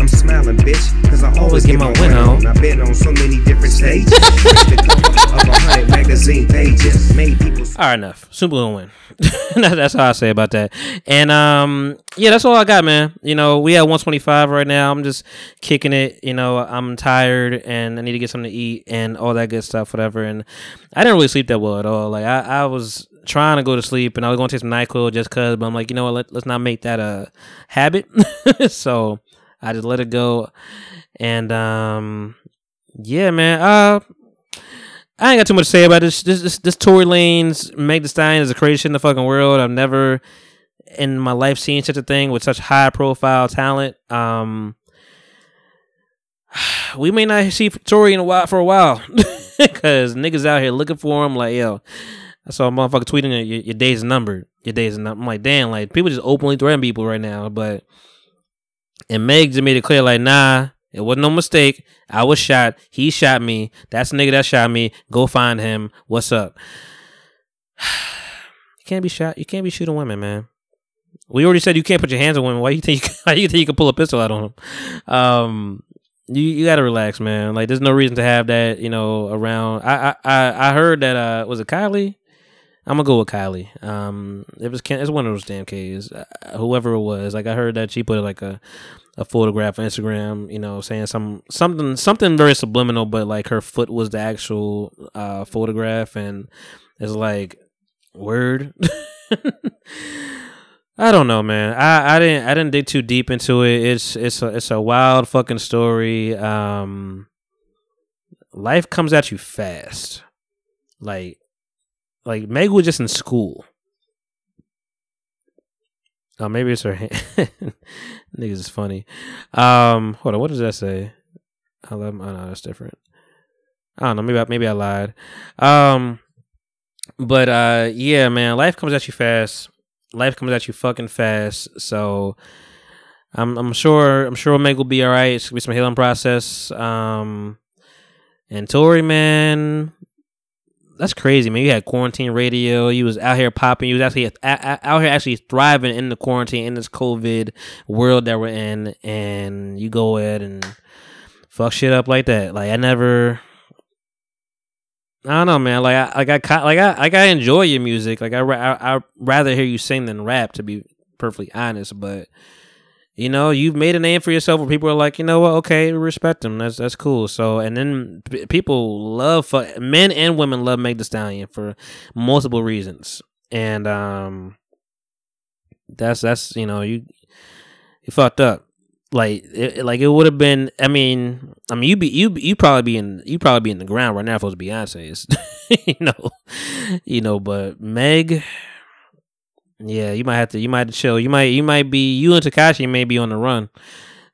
I'm smiling, bitch, cause I always get my win on. I've been on so many different stages. the cover of a hundred magazine pages. Made people All right, enough. Super win. That's how I say about that. And um, yeah, that's all I got, man. You know, we at 125 right now. I'm just kicking it. You know, I'm tired and I need to get something to eat and all that good stuff, whatever. And I didn't really sleep that well at all. Like I, I was trying to go to sleep and I was going to take some Nyquil just cause, but I'm like, you know what? Let, let's not make that a habit. so I just let it go. And um, yeah, man. Uh, I ain't got too much to say about this. This this, this Tory Lanez Meg Thee Stallion is the craziest shit in the fucking world. I've never in my life seen such a thing with such high profile talent. Um, we may not see Tory in a while for a while because niggas out here looking for him. Like yo, I saw a motherfucker tweeting your, your days numbered. Your days numbered. I'm like damn, like people just openly threatening people right now. But and Meg just made it clear like nah. It wasn't no mistake. I was shot. He shot me. That's the nigga that shot me. Go find him. What's up? You can't be shot. You can't be shooting women, man. We already said you can't put your hands on women. Why you think you, why you think you can pull a pistol out on them? Um, you you gotta relax, man. Like there's no reason to have that, you know, around. I I I I heard that uh was it Kylie? I'm gonna go with Kylie. Um, it was it's one of those damn K's. Uh, whoever it was, like I heard that she put like a a photograph on Instagram, you know, saying some something something very subliminal, but like her foot was the actual uh photograph, and it's like word. I don't know, man. I, I didn't I didn't dig too deep into it. It's it's a it's a wild fucking story. Um, life comes at you fast, like like Meg was just in school. Oh, maybe it's her hand. Niggas is funny. Um, hold on. What does that say? I love. Oh no, that's different. I don't know. Maybe I, maybe I lied. Um, but uh, yeah, man. Life comes at you fast. Life comes at you fucking fast. So, I'm I'm sure I'm sure Meg will be all right. It's gonna be some healing process. Um, and Tory, man, that's crazy, man. You had quarantine radio. You was out here popping. You was actually out here actually thriving in the quarantine in this COVID world that we're in, and you go ahead and fuck shit up like that. Like I never. I don't know, man. Like I like I like I like I enjoy your music. Like I I I rather hear you sing than rap, to be perfectly honest. But you know, you've made a name for yourself where people are like, you know what, okay, respect them. That's that's cool. So, and then people love fu- men and women love Meg Thee Stallion for multiple reasons, and um, that's that's you know you you fucked up. Like it, like it would have been. I mean, I mean, you be you you probably be in you probably be in the ground right now if it was Beyonce's, you know, you know. But Meg, yeah, you might have to. You might have to chill. You might. You might be. You and Tekashi may be on the run.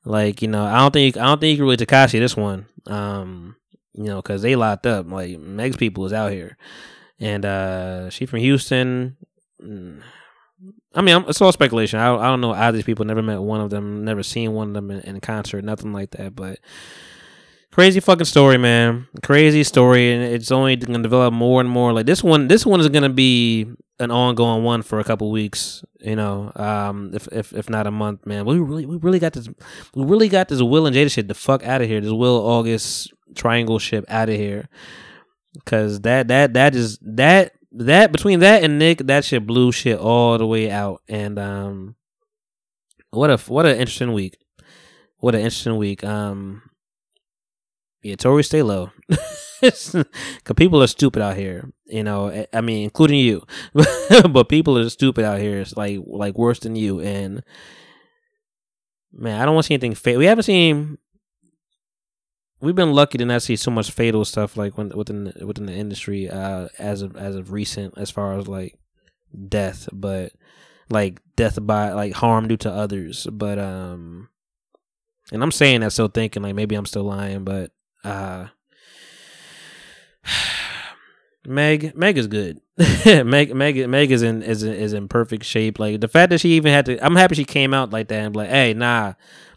Like you know, I don't think. I don't think you can really Tekashi this one. Um, you know, because they locked up. Like Meg's people is out here, and uh she from Houston. Mm. I mean, I'm, it's all speculation. I, I don't know either these people. Never met one of them. Never seen one of them in, in concert. Nothing like that. But crazy fucking story, man. Crazy story, and it's only to develop more and more. Like this one, this one is to be an ongoing one for a couple weeks. You know, um, if if if not a month, man. We really we really got this. We really got this Will and Jada shit the fuck out of here. This Will August triangle ship out of here. Cause that that that is that that between that and Nick, that shit blew shit all the way out. And um, what a what an interesting week. What an interesting week. Um, yeah, Tory, stay low. Cause people are stupid out here. You know, I- mean, including you. but people are stupid out here. It's like like worse than you. And man, I don't want to see anything fake. We haven't seen. We've been lucky to not see so much fatal stuff like when, within the, within the industry uh, as of as of recent, as far as like death, but like death by like harm due to others. But um, and I'm saying that still thinking like maybe I'm still lying, but uh, Meg Meg is good. Meg Meg Meg is in is in, is in perfect shape. Like the fact that she even had to, I'm happy she came out like that and be like, hey, nah,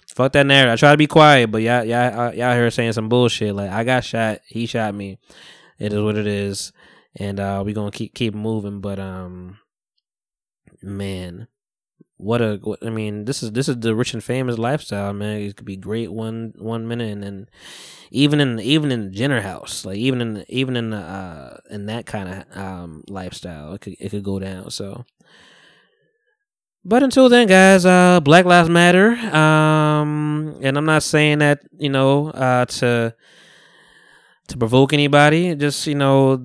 fuck that narrative. I try to be quiet, but y'all y'all y'all here saying some bullshit. Like I got shot, he shot me. It is what it is, and uh we gonna keep keep moving. But um, man, what a I mean, this is this is the rich and famous lifestyle, man. It could be great one one minute, and then even in even in Jenner house, like even in even in the uh in that kind of um lifestyle, it could it could go down. So. But until then, guys, uh, Black Lives Matter. Um, and I'm not saying that you know uh, to to provoke anybody. Just you know,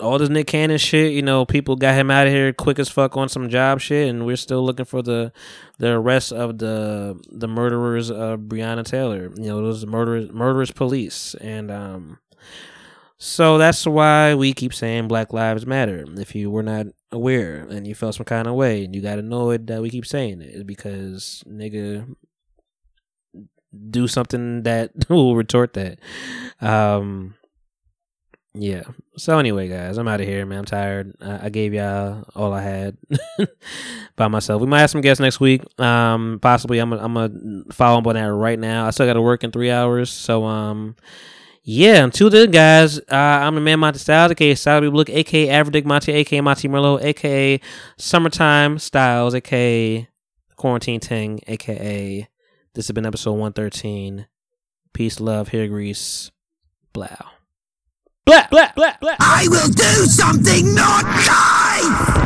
all this Nick Cannon shit. You know, people got him out of here quick as fuck on some job shit, and we're still looking for the the arrest of the the murderers of Breonna Taylor. You know, those murderers murderous police, and um, so that's why we keep saying Black Lives Matter. If you were not aware and you felt some kind of way, and you got annoyed that we keep saying it, because nigga do something that will retort that. Um, yeah. So anyway, guys, I'm out of here, man. I'm tired. I, I gave y'all all I had by myself. We might have some guests next week. Um, possibly. I'm. I'm gonna follow up on that right now. I still got to work in three hours. So um, yeah. Until then, guys, uh, I'm the man Monty Styles, aka Style Look, aka Averdick Monty, aka Monty Merlo, aka Summertime Styles, aka Quarantine Ting, aka. This has been episode 113. Peace, love, hair grease, blow. Blah, blah, blah, blah. I will do something not die.